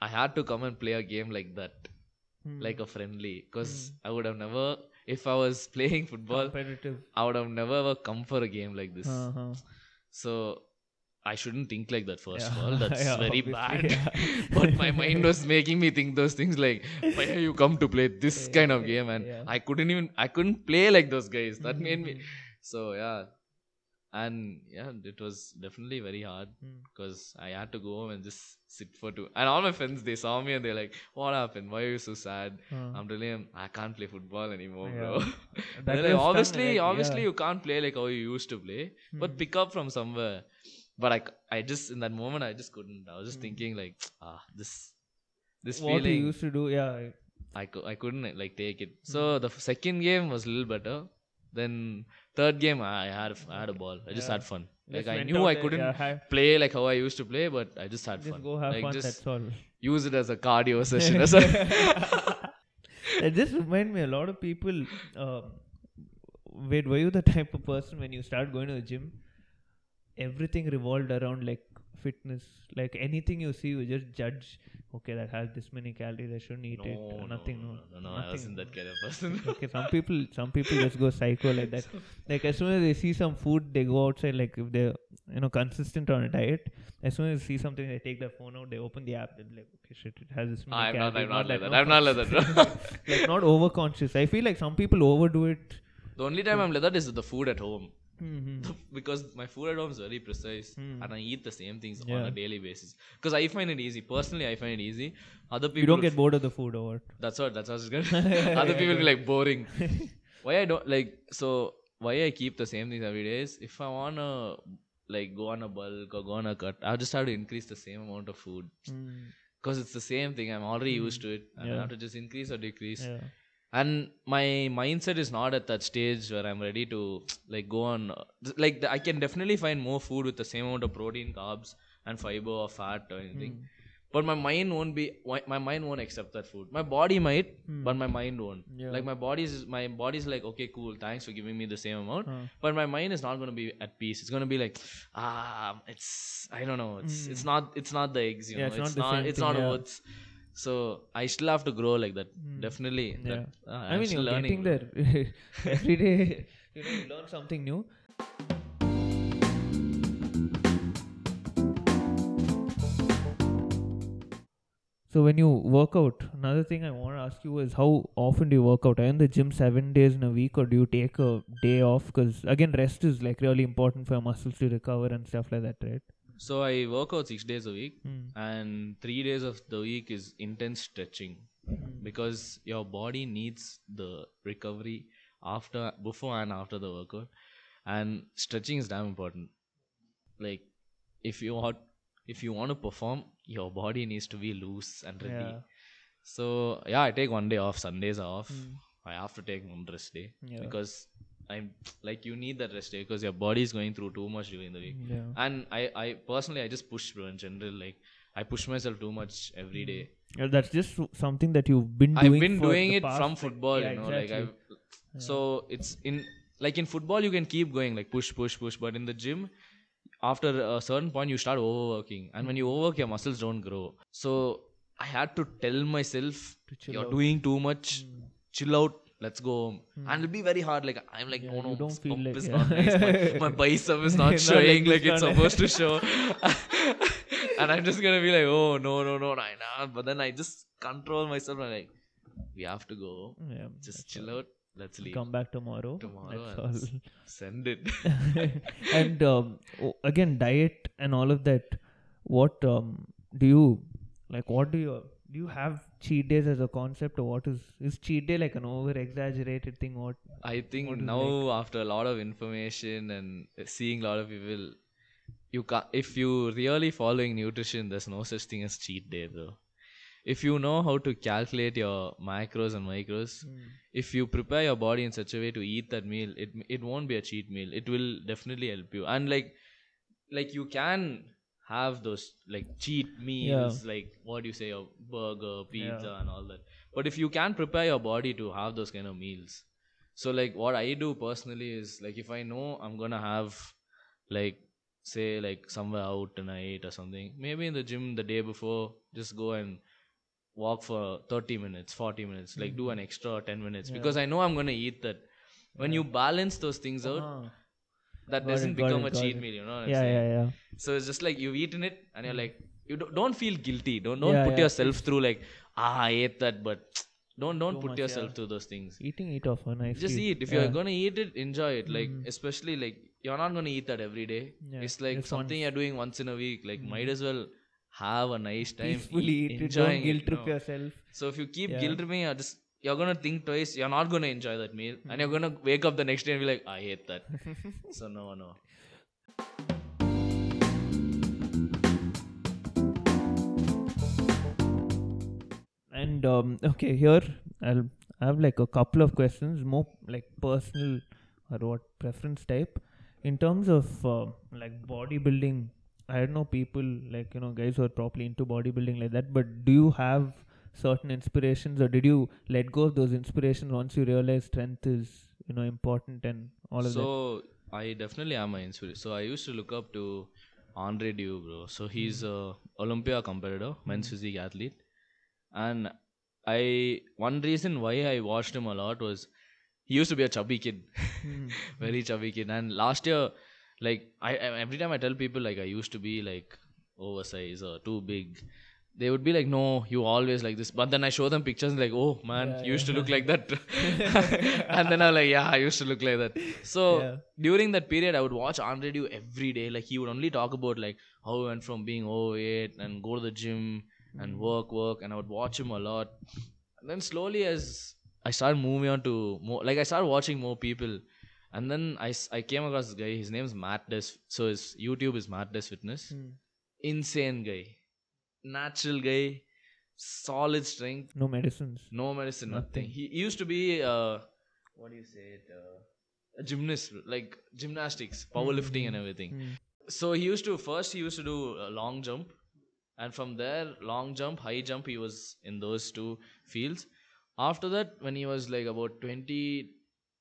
S2: i had to come and play a game like that
S1: Hmm.
S2: like a friendly because i would have never if i was playing football i would have never ever come for a game like this.
S1: Uh-huh.
S2: so I shouldn't think like that first of all. That's
S1: Yeah,
S2: very bad.
S1: yeah.
S2: but my mind was making me think those things like, why are you come to play this kind of game? And
S1: yeah.
S2: I couldn't even I couldn't play like those guys. That made me
S1: Mhm.
S2: so yeah. and yeah it was definitely very hard because i had to go home and just sit for two and all my friends they saw me and they're like what happened why are you so sad
S1: Uh,
S2: i'm telling them i can't play football anymore
S1: Yeah.
S2: bro They're like, obviously
S1: like,
S2: obviously
S1: yeah.
S2: you can't play like how you used to play but pick up from somewhere but I, I just in that moment i just couldn't i was just
S1: Mm.
S2: thinking like ah this this
S1: what
S2: feeling
S1: you used to do, yeah.
S2: I, cou- I couldn't like take it. So
S1: Hmm.
S2: the f- second game was a little better. Then third game I had I had a ball. I just
S1: Yeah.
S2: had fun. Like
S1: Just
S2: I knew I
S1: there,
S2: couldn't
S1: yeah,
S2: play like how I used to play, but I just had
S1: just
S2: fun.
S1: go have
S2: like
S1: fun.
S2: just
S1: That's all.
S2: use it as a cardio session. as a
S1: It just remind me a lot of people. Um, wait, were you the type of person when you start going to the gym, everything revolved around like fitness? Like anything you see, you just judge. Okay, that has this many calories. I shouldn't eat
S2: no,
S1: it.
S2: no,
S1: nothing.
S2: no,
S1: No,
S2: no, no, I
S1: nothing.
S2: wasn't that kind of person.
S1: okay, some people, some people just go psycho like that. Like as soon as they see some food, they go outside. Like if they're you know consistent on a diet, as soon as they see something, they take their phone out, they open the app, they're like, okay, shit, it has this many
S2: I'm not.
S1: calories.
S2: I'm not like that. I'm not like that.
S1: like not overconscious. I feel like some people overdo it.
S2: the only time I'm like that is the food at home.
S1: Mm-hmm.
S2: because my food at home is very precise
S1: Hmm.
S2: and I eat the same things on a daily basis. Because I find it easy. Personally, I find it easy. Other people
S1: You don't get bored of the food or what?
S2: That's what. That's what it's good. Other people be like boring. why I don't like so why I keep the same things every day is if I wanna like go on a bulk or go on a cut, I just have to increase the same amount of food
S1: Mm,
S2: because it's the same thing. I'm already used to it, I
S1: Yeah.
S2: have to just increase or decrease.
S1: yeah.
S2: And my mindset is not at that stage where I'm ready to like go on. Like the, I can definitely find more food with the same amount of protein, carbs, and fiber or fat or anything.
S1: Mm.
S2: But my mind won't be. My mind won't accept that food. My body might,
S1: Hmm.
S2: but my mind won't.
S1: Yeah.
S2: Like my body's my body's like, okay, cool, thanks for giving me the same amount.
S1: Huh.
S2: But my mind is not gonna be at peace. It's gonna be like, ah, it's I don't know. It's it's not it's not the eggs. You.
S1: Yeah,
S2: know,
S1: it's
S2: it's
S1: not
S2: not it's
S1: thing,
S2: not
S1: yeah.
S2: oats. So I still have to grow like that.
S1: Hmm.
S2: Definitely.
S1: Yeah.
S2: That, uh,
S1: I mean, you're
S2: learning.
S1: getting there every day. You know, you learn something new. So when you work out, another thing I want to ask you is how often do you work out? Are you in the gym seven days in a week, or do you take a day off? Because again, rest is like really important for your muscles to recover and stuff like that, right?
S2: So I work out six days a week,
S1: Mm.
S2: and three days of the week is intense stretching because your body needs the recovery after, before, and after the workout, and stretching is damn important. Like if you want, if you want to perform, your body needs to be loose and ready.
S1: Yeah.
S2: So yeah, I take one day off. Sundays are off.
S1: Mm.
S2: I have to take one rest day
S1: Yeah.
S2: because I'm like you need that rest day because your body is going through too much during the week.
S1: Yeah.
S2: and I, I personally i just push bro in general. Like i push myself too much every day. Mm.
S1: Yeah, that's just something that you've been doing.
S2: i've
S1: been
S2: doing it from football
S1: yeah,
S2: you know
S1: exactly.
S2: like i've so it's in like in football you can keep going like push push push. But in the gym after a certain point you start overworking. And when you overwork your muscles don't grow. So i had to tell myself
S1: To
S2: you're
S1: out.
S2: doing too much. Mm. Chill out let's go home and it'll be very hard like i'm like
S1: Yeah,
S2: no no
S1: don't feel like-
S2: is
S1: yeah.
S2: not nice my, my bicep is not showing
S1: like
S2: like it's supposed to show and i'm just gonna be like oh no no no right now but then i just control myself and like we have to go
S1: Yeah,
S2: just chill
S1: all.
S2: out let's leave
S1: Come back tomorrow.
S2: Tomorrow send it
S1: and um, again, diet and all of that. What um, do you like? What do you do? You have cheat days as a concept, or what is is cheat day like an over exaggerated thing? What?
S2: I think
S1: What
S2: now after a lot of information and seeing a lot of people, you can if you really following nutrition, there's no such thing as cheat day, bro. If you know how to calculate your macros and micros, hmm. if you prepare your body in such a way to eat that meal, it it won't be a cheat meal. It will definitely help you. And like, like you can have those like cheat meals, like what do you say, a burger, pizza,
S1: Yeah.
S2: and all that. But if you can prepare your body to have those kind of meals, so like what I do personally is like if I know I'm gonna have like say like somewhere out tonight or something, maybe in the gym the day before, just go and walk for 30 minutes, 40 minutes, like do an extra 10 minutes
S1: Yeah.
S2: because I know I'm gonna eat that. When you balance those things out,
S1: Ah.
S2: That doesn't
S1: got
S2: become
S1: it,
S2: a cheat
S1: it.
S2: meal, you know what I'm
S1: Yeah,
S2: saying?
S1: yeah, yeah.
S2: So it's just like you've eaten it and you're like, you don't, don't feel guilty. Don't don't
S1: Yeah,
S2: put
S1: yeah.
S2: yourself through like, ah, I ate that, but don't don't
S1: Too
S2: put
S1: much,
S2: yourself
S1: yeah.
S2: through those things
S1: Eating it off a nice.
S2: just eat if you're gonna eat it enjoy it like
S1: Mhm.
S2: especially like you're not gonna eat that every day it's like
S1: just
S2: something
S1: once.
S2: you're doing once in a week like might
S1: Mhm.
S2: as well have a nice time
S1: peacefully
S2: eat-
S1: eat it. Don't guilt trip
S2: no.
S1: yourself.
S2: so if you keep guilt tripping you're just you're gonna think twice you're not gonna enjoy that meal and you're gonna wake up the next day and be like i hate that so no no
S1: And um, okay, here I'll I have like a couple of questions, more like personal or what preference type. In terms of uh, like bodybuilding, I don't know people like you know guys who are properly into bodybuilding like that. But do you have certain inspirations, or did you let go of those inspirations once you realize strength is you know important and all of that?
S2: so i definitely am an inspiration so i used to look up to andre Deu, bro so he's
S1: Hmm.
S2: a olympia competitor men's physique athlete and i one reason why i watched him a lot was he used to be a chubby kid
S1: Hmm.
S2: very chubby kid and last year like I, I every time i tell people like i used to be like oversized or too big they would be like no you always like this. But then i show them pictures and like oh man
S1: Yeah,
S2: you used to look like that. And then i'm like yeah i used to look like that. So
S1: Yeah.
S2: during that period i would watch andre Deu every day. Like he would only talk about like how he went from being overweight and go to the gym and work work and i would watch him a lot. And then slowly as i started moving on to more like i started watching more people. And then I, I came across this guy. His name's matt des so his youtube is matt does fitness.
S1: Hmm.
S2: insane guy natural guy solid strength.
S1: No medicines.
S2: no medicine nothing,
S1: Nothing.
S2: he used to be uh, what do you say it uh, a gymnast like gymnastics powerlifting and everything.
S1: Hmm.
S2: so he used to first he used to do a long jump. And from there long jump high jump he was in those two fields. After that when he was like about 20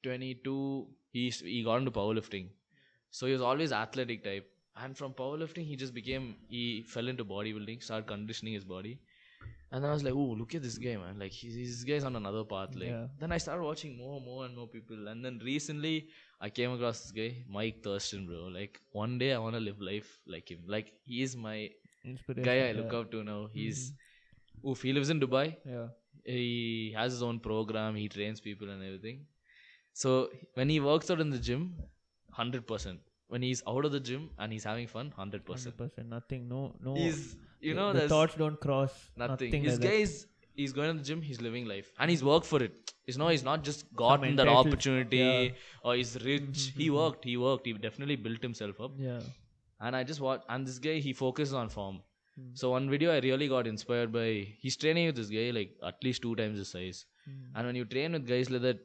S2: 22 he he got into powerlifting. So he was always athletic type and from powerlifting he just became he fell into bodybuilding started conditioning his body and then I was like, oh, look at this guy, man. Like, he's, this guy's on another path. Like,
S1: Yeah.
S2: then I started watching more, and more, and more people. And then recently, I came across this guy, Mike Thurston, bro. Like, one day I want to live life like him. Like, he is my
S1: Inspiration.
S2: guy I look
S1: yeah.
S2: up to now. He's, mm-hmm. oof, he lives in Dubai.
S1: Yeah.
S2: He has his own program. He trains people and everything. So when he works out in the gym, hundred percent. When he's out of the gym and he's having fun, hundred percent.
S1: Percent. Nothing. No. No.
S2: He's, you know,
S1: the
S2: there's
S1: thoughts don't cross.
S2: nothing.
S1: Nothing
S2: His
S1: like
S2: guy is he's going to the gym, he's living life, and he's worked for it. It's no, he's not just gotten that opportunity
S1: yeah.
S2: or he's rich. He worked. He worked. He definitely built himself up.
S1: Yeah.
S2: And I just watched. And this guy, he focuses on form.
S1: Hmm.
S2: So one video I really got inspired by. He's training with this guy like at least two times his size.
S1: Hmm.
S2: And when you train with guys like that,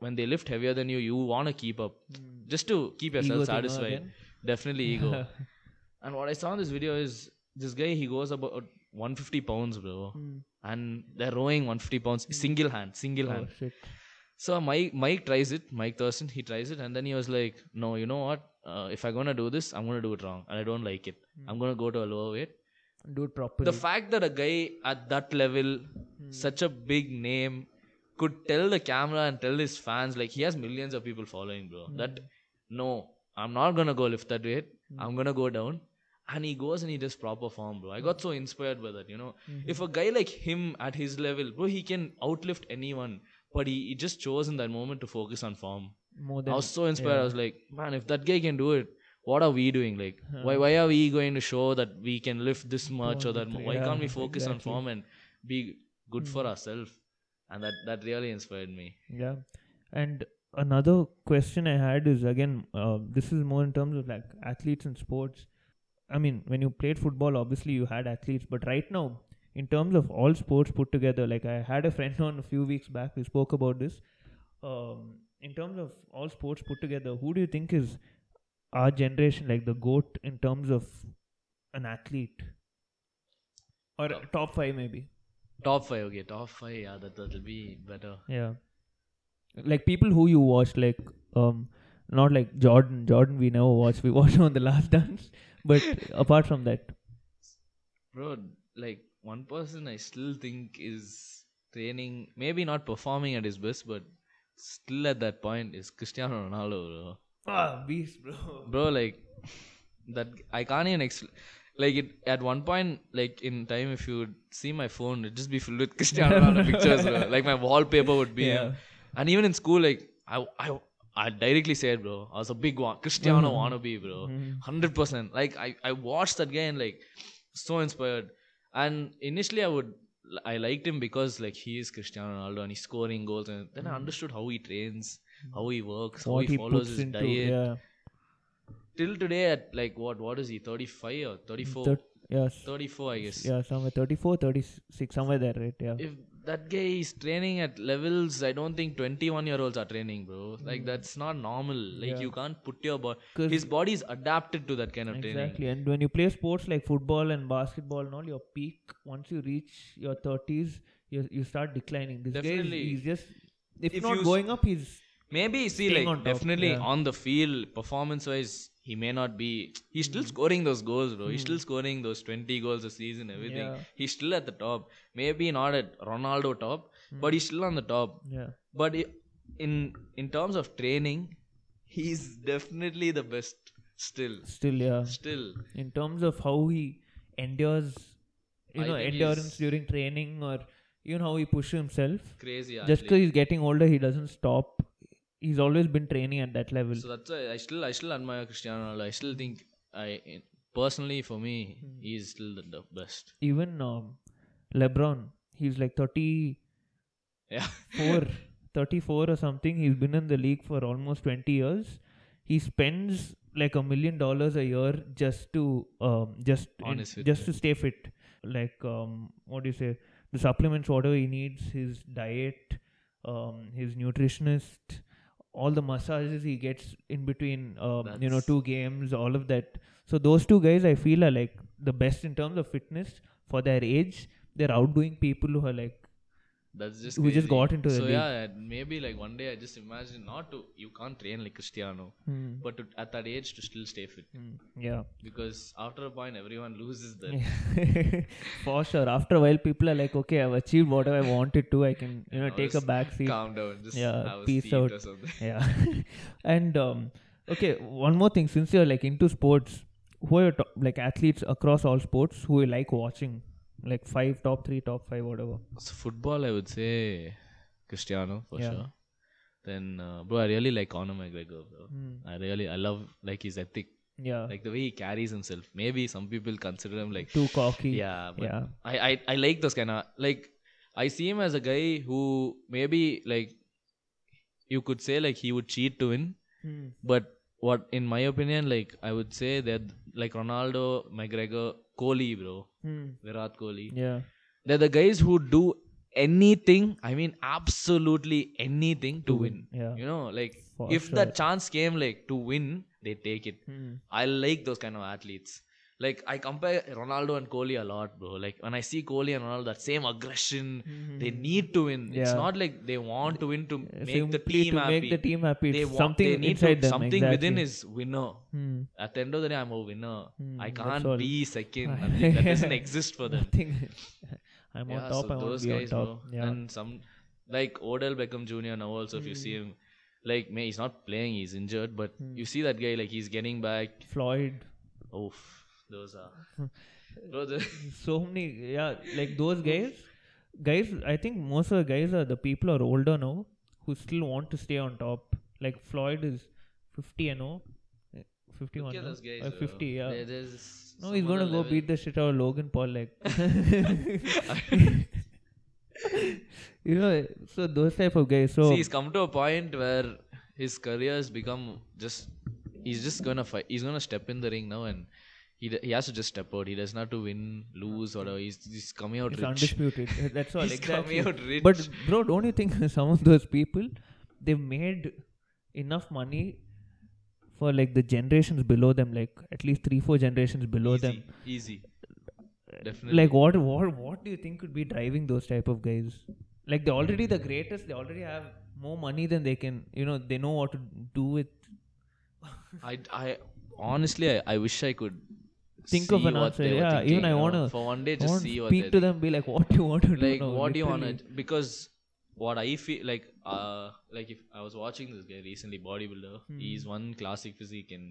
S2: when they lift heavier than you, you want to keep up just to keep yourself
S1: no,
S2: satisfied. Definitely ego. and what I saw in this video is this guy. He goes about 150 pounds, bro
S1: Hmm.
S2: and they're rowing 150 pounds single hand single
S1: Oh
S2: hand
S1: shit.
S2: so mike mike tries it mike thurston he tries it and then he was like no you know what uh, if i'm gonna do this i'm gonna do it wrong and i don't like it i'm gonna go to a lower weight
S1: Do it properly.
S2: the fact that a guy at that level such a big name could tell the camera and tell his fans like he has millions of people following bro. That no i'm not gonna go lift that weight. I'm gonna go down. And he goes and he does proper form bro. I got so inspired by that you know. If a guy like him at his level bro he can outlift anyone but he, he just chose in that moment to focus on form.
S1: More
S2: I was so inspired. I was like, man, if that guy can do it, what are we doing? Like, why why are we going to show that we can lift this much or that? Why
S1: Yeah,
S2: can't we focus on form and be good for ourselves? And that that really inspired me.
S1: Yeah. And another question I had is again, uh, this is more in terms of like athletes and sports. I mean, when you played football, obviously you had athletes, but right now, in terms of all sports put together, like I had a friend on a few weeks back, we spoke about this. Um, in terms of all sports put together, who do you think is our generation, like the GOAT in terms of an athlete? Or top five, maybe?
S2: Top five, okay, top five. Yeah, that that'll be better.
S1: Yeah. Like people who you watch, like um, not like Jordan. Jordan we never watched. We watched on the Last Dance. But apart from that,
S2: Bro, like one person I still think is training, maybe not performing at his best, but still at that point is Cristiano Ronaldo, bro.
S1: ah, beast, bro.
S2: bro like that i can't even explain like it at one point, like in time, if you would see my phone, it'd just be filled with Cristiano Ronaldo pictures. bro. Like my wallpaper would be him. And even in school, like I, I, I directly said, bro, I was a big one, Cristiano mm-hmm. wannabe, bro, mm-hmm. hundred percent. Like I, I watched that guy and like so inspired. And initially, I would, I liked him because like he is Cristiano Ronaldo and he's scoring goals. And then I mm-hmm. understood how he trains, how he works, how
S1: what
S2: he
S1: he
S2: follows his
S1: into
S2: diet.
S1: yeah
S2: Till today, at like what, what is he, thirty five or thirty four?
S1: Thir- yes.
S2: 34 i guess.
S1: Yeah somewhere 34 36 somewhere there right yeah.
S2: If that guy is training at levels i don't think 21 year olds are training bro. Like mm. that's not normal. Like
S1: Yeah.
S2: you can't put your body his body is adapted to that kind of training.
S1: Exactly, and when you play sports like football and basketball and all, your peak once you reach your thirties, you you start declining. This guy, is, just if,
S2: If
S1: not going up, he's
S2: maybe see like
S1: on
S2: definitely
S1: yeah.
S2: on the field performance wise he may not be he's still
S1: Hmm.
S2: scoring those goals bro he's still scoring those 20 goals a season everything
S1: Yeah.
S2: he's still at the top maybe not at ronaldo top but he's still on the top
S1: yeah,
S2: but in in terms of training he's definitely the best still
S1: still yeah.
S2: still
S1: In terms of how he endures, you
S2: I
S1: know, endurance during training or even how he pushes himself.
S2: crazy
S1: Just because he's getting older, he doesn't stop. He's always been training at that level.
S2: so that's why i still i still admire cristiano ronaldo i still think i personally for me
S1: Hmm.
S2: he's still the, the best
S1: even um, LeBron, he's like 34,
S2: yeah
S1: 34 or something. He's been in the league for almost 20 years. He spends like a million dollars a year just to um, just in- just to stay fit. Like um, what do you say? The supplements, whatever he needs, his diet, um, his nutritionist, all the massages he gets in between, um, you know, two games, all of that. So those two guys, I feel, are like the best in terms of fitness for their age. They're outdoing people who are like
S2: that's just
S1: Who just got into the
S2: so
S1: league.
S2: yeah maybe like one day i just imagine not to you can't train like cristiano
S1: Hmm.
S2: but to, at that age to still stay fit
S1: Hmm. Yeah.
S2: because after a point everyone loses that
S1: For sure. After a while, people are like, okay, I've achieved whatever I wanted to. I can, you know, take a back seat.
S2: calm down just
S1: Yeah, peace out.
S2: or something
S1: Yeah. and, um, okay, one more thing. Since you're like into sports, who are your top, like athletes across all sports who you like watching? Like five, top three, top five, whatever.
S2: so football i would say cristiano for
S1: Yeah.
S2: sure then uh, bro i really like conor mcgregor bro
S1: Hmm.
S2: i really i love like his ethic
S1: Yeah.
S2: like the way he carries himself maybe some people consider him like
S1: Too cocky.
S2: yeah but
S1: Yeah.
S2: I, I i like those kind of like i see him as a guy who maybe like you could say like he would cheat to win
S1: Hmm.
S2: but what in my opinion like i would say that like ronaldo mcgregor kohli bro
S1: Hmm.
S2: virat kohli
S1: Yeah.
S2: they're the guys who do anything i mean absolutely anything to, win.
S1: Yeah.
S2: you know like
S1: For
S2: if
S1: sure.
S2: that chance came like to win they take it
S1: Hmm.
S2: I like those kind of athletes. Like I compare Ronaldo and Kohli a lot, bro. Like when I see Kohli and Ronaldo, that same aggression, they need to win. It's
S1: Mm-hmm.
S2: Not like they want to win to make the team
S1: to
S2: happy.
S1: make the team happy.
S2: They want,
S1: something
S2: they need
S1: inside
S2: to,
S1: them.
S2: something within is winner.
S1: Hmm.
S2: At the end of the day, I'm a winner.
S1: Hmm,
S2: I can't be second. Nothing. That doesn't exist for them.
S1: I'm
S2: yeah,
S1: on top.
S2: so
S1: I
S2: those guys,
S1: on
S2: bro.
S1: top. Yeah.
S2: And some like Odell Beckham Jr. now also, if you see
S1: Hmm.
S2: him, like may he's not playing, he's injured, but you see that guy like he's getting back.
S1: Floyd.
S2: Oof, those are. the,
S1: So many. Yeah, like those guys. Guys, I think most of the guys are the people are older now who still want to stay on top. Like Floyd is 50 and 0. 51. no?
S2: guys.
S1: Uh, 50, yeah. No, he's gonna go
S2: level.
S1: beat the shit out of Logan Paul. Like, you know, so those type of guys. So
S2: See, he's come to a point where his career has become just. He's just gonna fight. He's gonna step in the ring now, and he he has to just step out. He doesn't have to win, lose, or whatever. He's, he's coming out
S1: it's
S2: rich.
S1: undisputed. That's all.
S2: He's
S1: exactly.
S2: coming out rich.
S1: But bro, don't you think some of those people they've made enough money for like the generations below them, like at least three, four generations below
S2: easy,
S1: them.
S2: easy. Definitely.
S1: Like what, what, what do you think could be driving those type of guys? Like they're already the greatest. They already have more money than they can. You know, they know what to do with.
S2: I, I honestly, I, I wish I could
S1: Think of an answer. Yeah,
S2: thinking,
S1: even I wanna-
S2: for one day just see what
S1: speak to them. Be like, what do you want to do?
S2: like
S1: now?
S2: what do you want to because what i feel like uh like if i was watching this guy recently bodybuilder
S1: Hmm.
S2: he's one classic physique in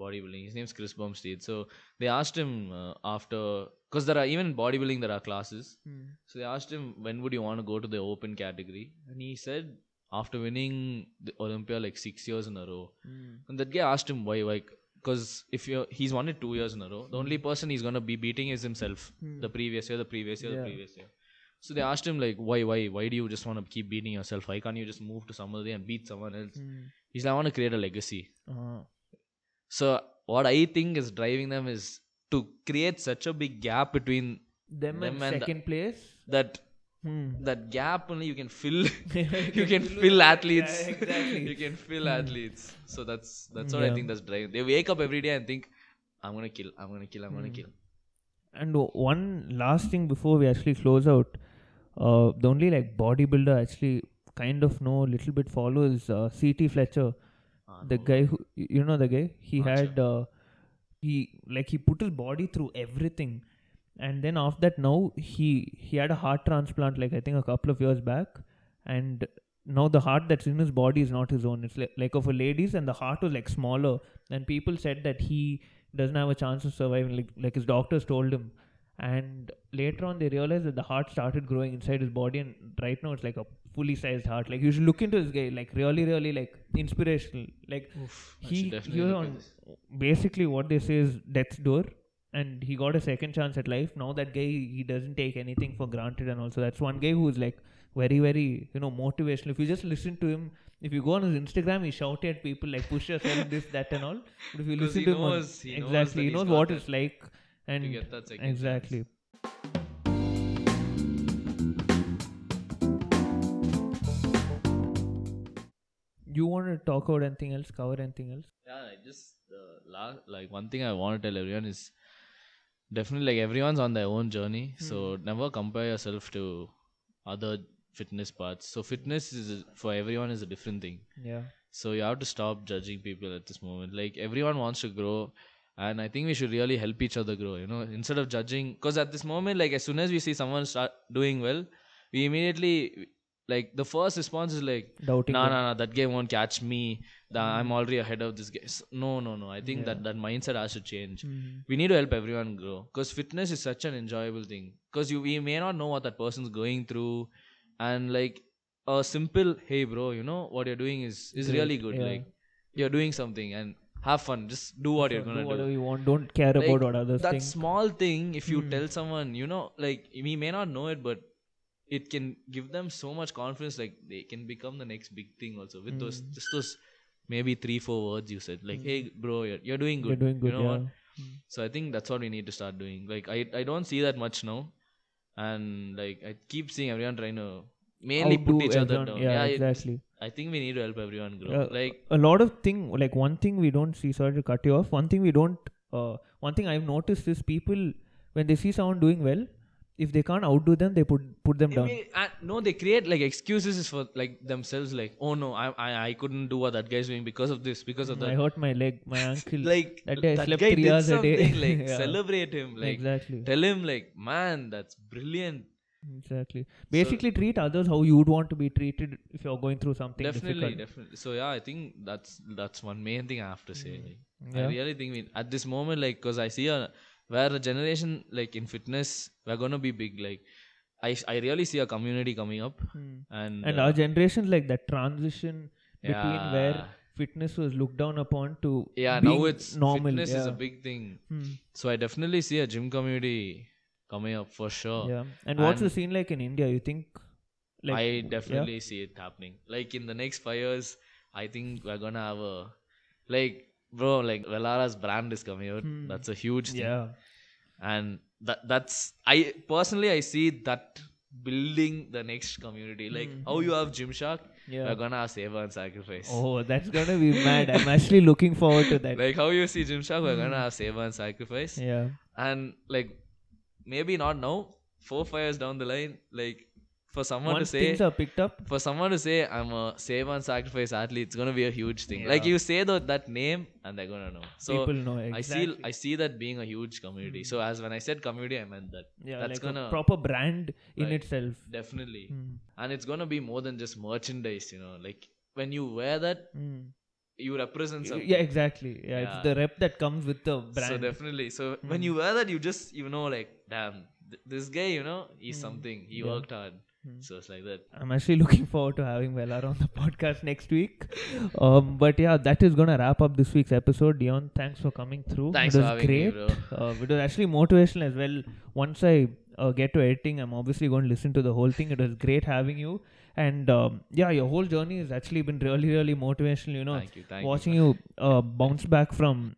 S2: bodybuilding. His name's Chris Bumstead. So they asked him uh, after, because there are even bodybuilding there are classes.
S1: Hmm.
S2: So they asked him when would you want to go to the open category, and he said after winning the Olympia like six years in a row.
S1: Hmm.
S2: And that guy asked him why, like, because if you he's won it two years in a row, the only person he's gonna be beating is himself.
S1: Hmm.
S2: The previous year, the previous year,
S1: Yeah.
S2: the previous year. So they asked him like, why, why, why do you just want to keep beating yourself? Why can't you just move to some other and beat someone else?
S1: Hmm.
S2: He's like, I want to create a legacy.
S1: Uh,
S2: So what I think is driving them is to create such a big gap between
S1: them,
S2: Them
S1: and
S2: and the-
S1: second place.
S2: that
S1: Hmm.
S2: that gap only you can fill you can
S1: fill
S2: athletes
S1: Yeah, exactly.
S2: you can fill athletes so that's that's what
S1: Yeah.
S2: i think that's driving they wake up every day and think i'm gonna kill i'm gonna kill i'm gonna
S1: Hmm.
S2: kill
S1: And one last thing before we actually close out, uh, the only like bodybuilder actually kind of know a little bit follows uh, CT Fletcher,
S2: Ah,
S1: the
S2: no.
S1: guy who you know the guy he
S2: Acha.
S1: had uh, he like he put his body through everything, and then after that now he he had a heart transplant like I think a couple of years back, and now the heart that's in his body is not his own. It's like, like of a lady's, and the heart was like smaller. And people said that he doesn't have a chance of surviving. Like like his doctors told him. And later on, they realized that the heart started growing inside his body, and right now it's like a fully sized heart. Like you should look into this guy, like really, really like inspirational. Like
S2: Oof,
S1: he
S2: should definitely
S1: he was on
S2: this.
S1: basically what they say is death's door and he got a second chance at life. Now that guy he doesn't take anything for granted and also that's one guy who's like very very you know motivational. If you just listen to him if you go on his instagram he shout at people like push yourself this that and all. But if you
S2: 'Cause
S1: listen
S2: he
S1: to him on-
S2: he
S1: exactly
S2: that
S1: he knows what it's like and
S2: to get that second
S1: exactly.
S2: chance.
S1: you want to talk about anything else? Cover anything else?
S2: Yeah I just uh, the last like one thing i want to tell everyone is definitely like everyone's on their own journey so hmm. never compare yourself to other fitness parts so fitness is for everyone is a different thing
S1: yeah
S2: So you have to stop judging people at this moment. Like everyone wants to grow, and I think we should really help each other grow. You know, instead of judging, because at this moment, like as soon as we see someone start doing well, we immediately like the first response is like,
S1: doubting
S2: "No, no, no, that guy won't catch me. That I'm already ahead of this guy." S- No, no, no. I think that that mindset has to change.
S1: Mhm.
S2: We need to help everyone grow because fitness is such an enjoyable thing. Because you we may not know what that person's going through, and like a simple hey bro you know what you're doing is is
S1: Great,
S2: really good
S1: yeah.
S2: like you're doing something and have fun just do what you're gonna
S1: do
S2: do,
S1: whatever you want don't care
S2: Like,
S1: about what others
S2: that
S1: think
S2: small thing if you
S1: Hmm.
S2: tell someone you know like we may not know it but it can give them so much confidence like they can become the next big thing also. With those
S1: Hmm.
S2: just those maybe three four words you said like hey bro you're, you're doing good.
S1: you're doing good
S2: you know
S1: yeah.
S2: What so i think that's what we need to start doing. Like i i don't see that much now. And like i keep seeing everyone trying to mainly
S1: Outdo
S2: put each other down.
S1: Yeah,
S2: it-
S1: exactly.
S2: I think we need to help everyone grow.
S1: Uh,
S2: like
S1: a lot of thing like one thing we don't see sorry to cut you off one thing we don't uh, one thing i've noticed is people when they see someone doing well if they can't outdo them they put put them
S2: I
S1: down
S2: uh, no, they create like excuses for like themselves. Like, oh no, I I, I couldn't do what that guy's doing because of this, because of that i
S1: hurt my leg my ankle
S2: Like
S1: that day I slept
S2: guy
S1: three
S2: did
S1: hours a day.
S2: something, Like
S1: Yeah.
S2: celebrate him. Like
S1: exactly
S2: tell him like, man, that's brilliant.
S1: exactly basically treat others how you would want to be treated if you're going through something
S2: definitely,
S1: difficult
S2: definitely. So yeah, I think that's that's one main thing I have to say. Like, I
S1: Yeah.
S2: really think we at this moment, like, cause I see a where a generation like in fitness, we're gonna be big. Like, I I really see a community coming up,
S1: Hmm.
S2: and
S1: and
S2: uh,
S1: our generation's like that transition between where fitness was looked down upon to
S2: yeah now it's
S1: normal
S2: fitness
S1: yeah.
S2: is a big thing
S1: Hmm.
S2: so i definitely see a gym community coming up for sure
S1: yeah and what's the scene like in india you think like
S2: i
S1: yeah?
S2: definitely see it happening like in the next five years i think we're gonna have a like bro like velara's brand is coming out.
S1: Hmm.
S2: that's a huge thing.
S1: Yeah.
S2: And that that's i personally i see that building the next community. Like
S1: Hmm,
S2: how you have gymshark
S1: yeah.
S2: we're gonna have saver and sacrifice.
S1: Oh that's gonna be mad. I'm actually looking forward to that.
S2: Like how you see gymshark we're
S1: Hmm.
S2: gonna have saver and sacrifice.
S1: Yeah.
S2: And like maybe not now four fires down the line like for someone
S1: once
S2: to say
S1: things are picked up
S2: for someone to say i'm a save and sacrifice athlete it's gonna be a huge thing like you say that that name and they're gonna know so
S1: people know
S2: i
S1: exactly Hmm.
S2: see i see that being a huge community so as when i said community i meant that
S1: yeah
S2: that's
S1: like
S2: gonna
S1: a proper brand in
S2: Right.
S1: itself
S2: definitely
S1: Hmm.
S2: and it's gonna be more than just merchandise you know like when you wear that
S1: Hmm.
S2: you represent something.
S1: yeah exactly yeah, it's the rep that comes with the brand
S2: So definitely. So when
S1: Mm.
S2: you wear that, you just you know like damn th- this guy you know he's
S1: Mm.
S2: something. He
S1: Yeah.
S2: worked hard.
S1: Mm.
S2: So it's like that.
S1: I'm actually looking forward to having Velar on the podcast next week. Um, but yeah, that is going to wrap up this week's episode. Dion, thanks for coming through.
S2: Thanks
S1: it
S2: for
S1: was
S2: having
S1: great.
S2: me, bro.
S1: Uh, it was actually motivational as well. Once I uh, get to editing, I'm obviously going to listen to the whole thing. It was great having you. And um, yeah, your whole journey has actually been really, really motivational. You know,
S2: thank you. Thank
S1: watching
S2: you.
S1: you uh, bounce back from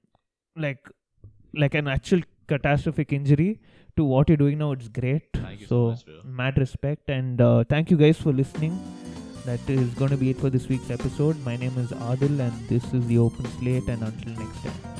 S1: like like an actual catastrophic injury to what you're doing now it's great.
S2: Thank
S1: so,
S2: so much,
S1: mad respect and uh, thank you guys for listening. That is going to be it for this week's episode. My name is adil and this is the open slate and until next time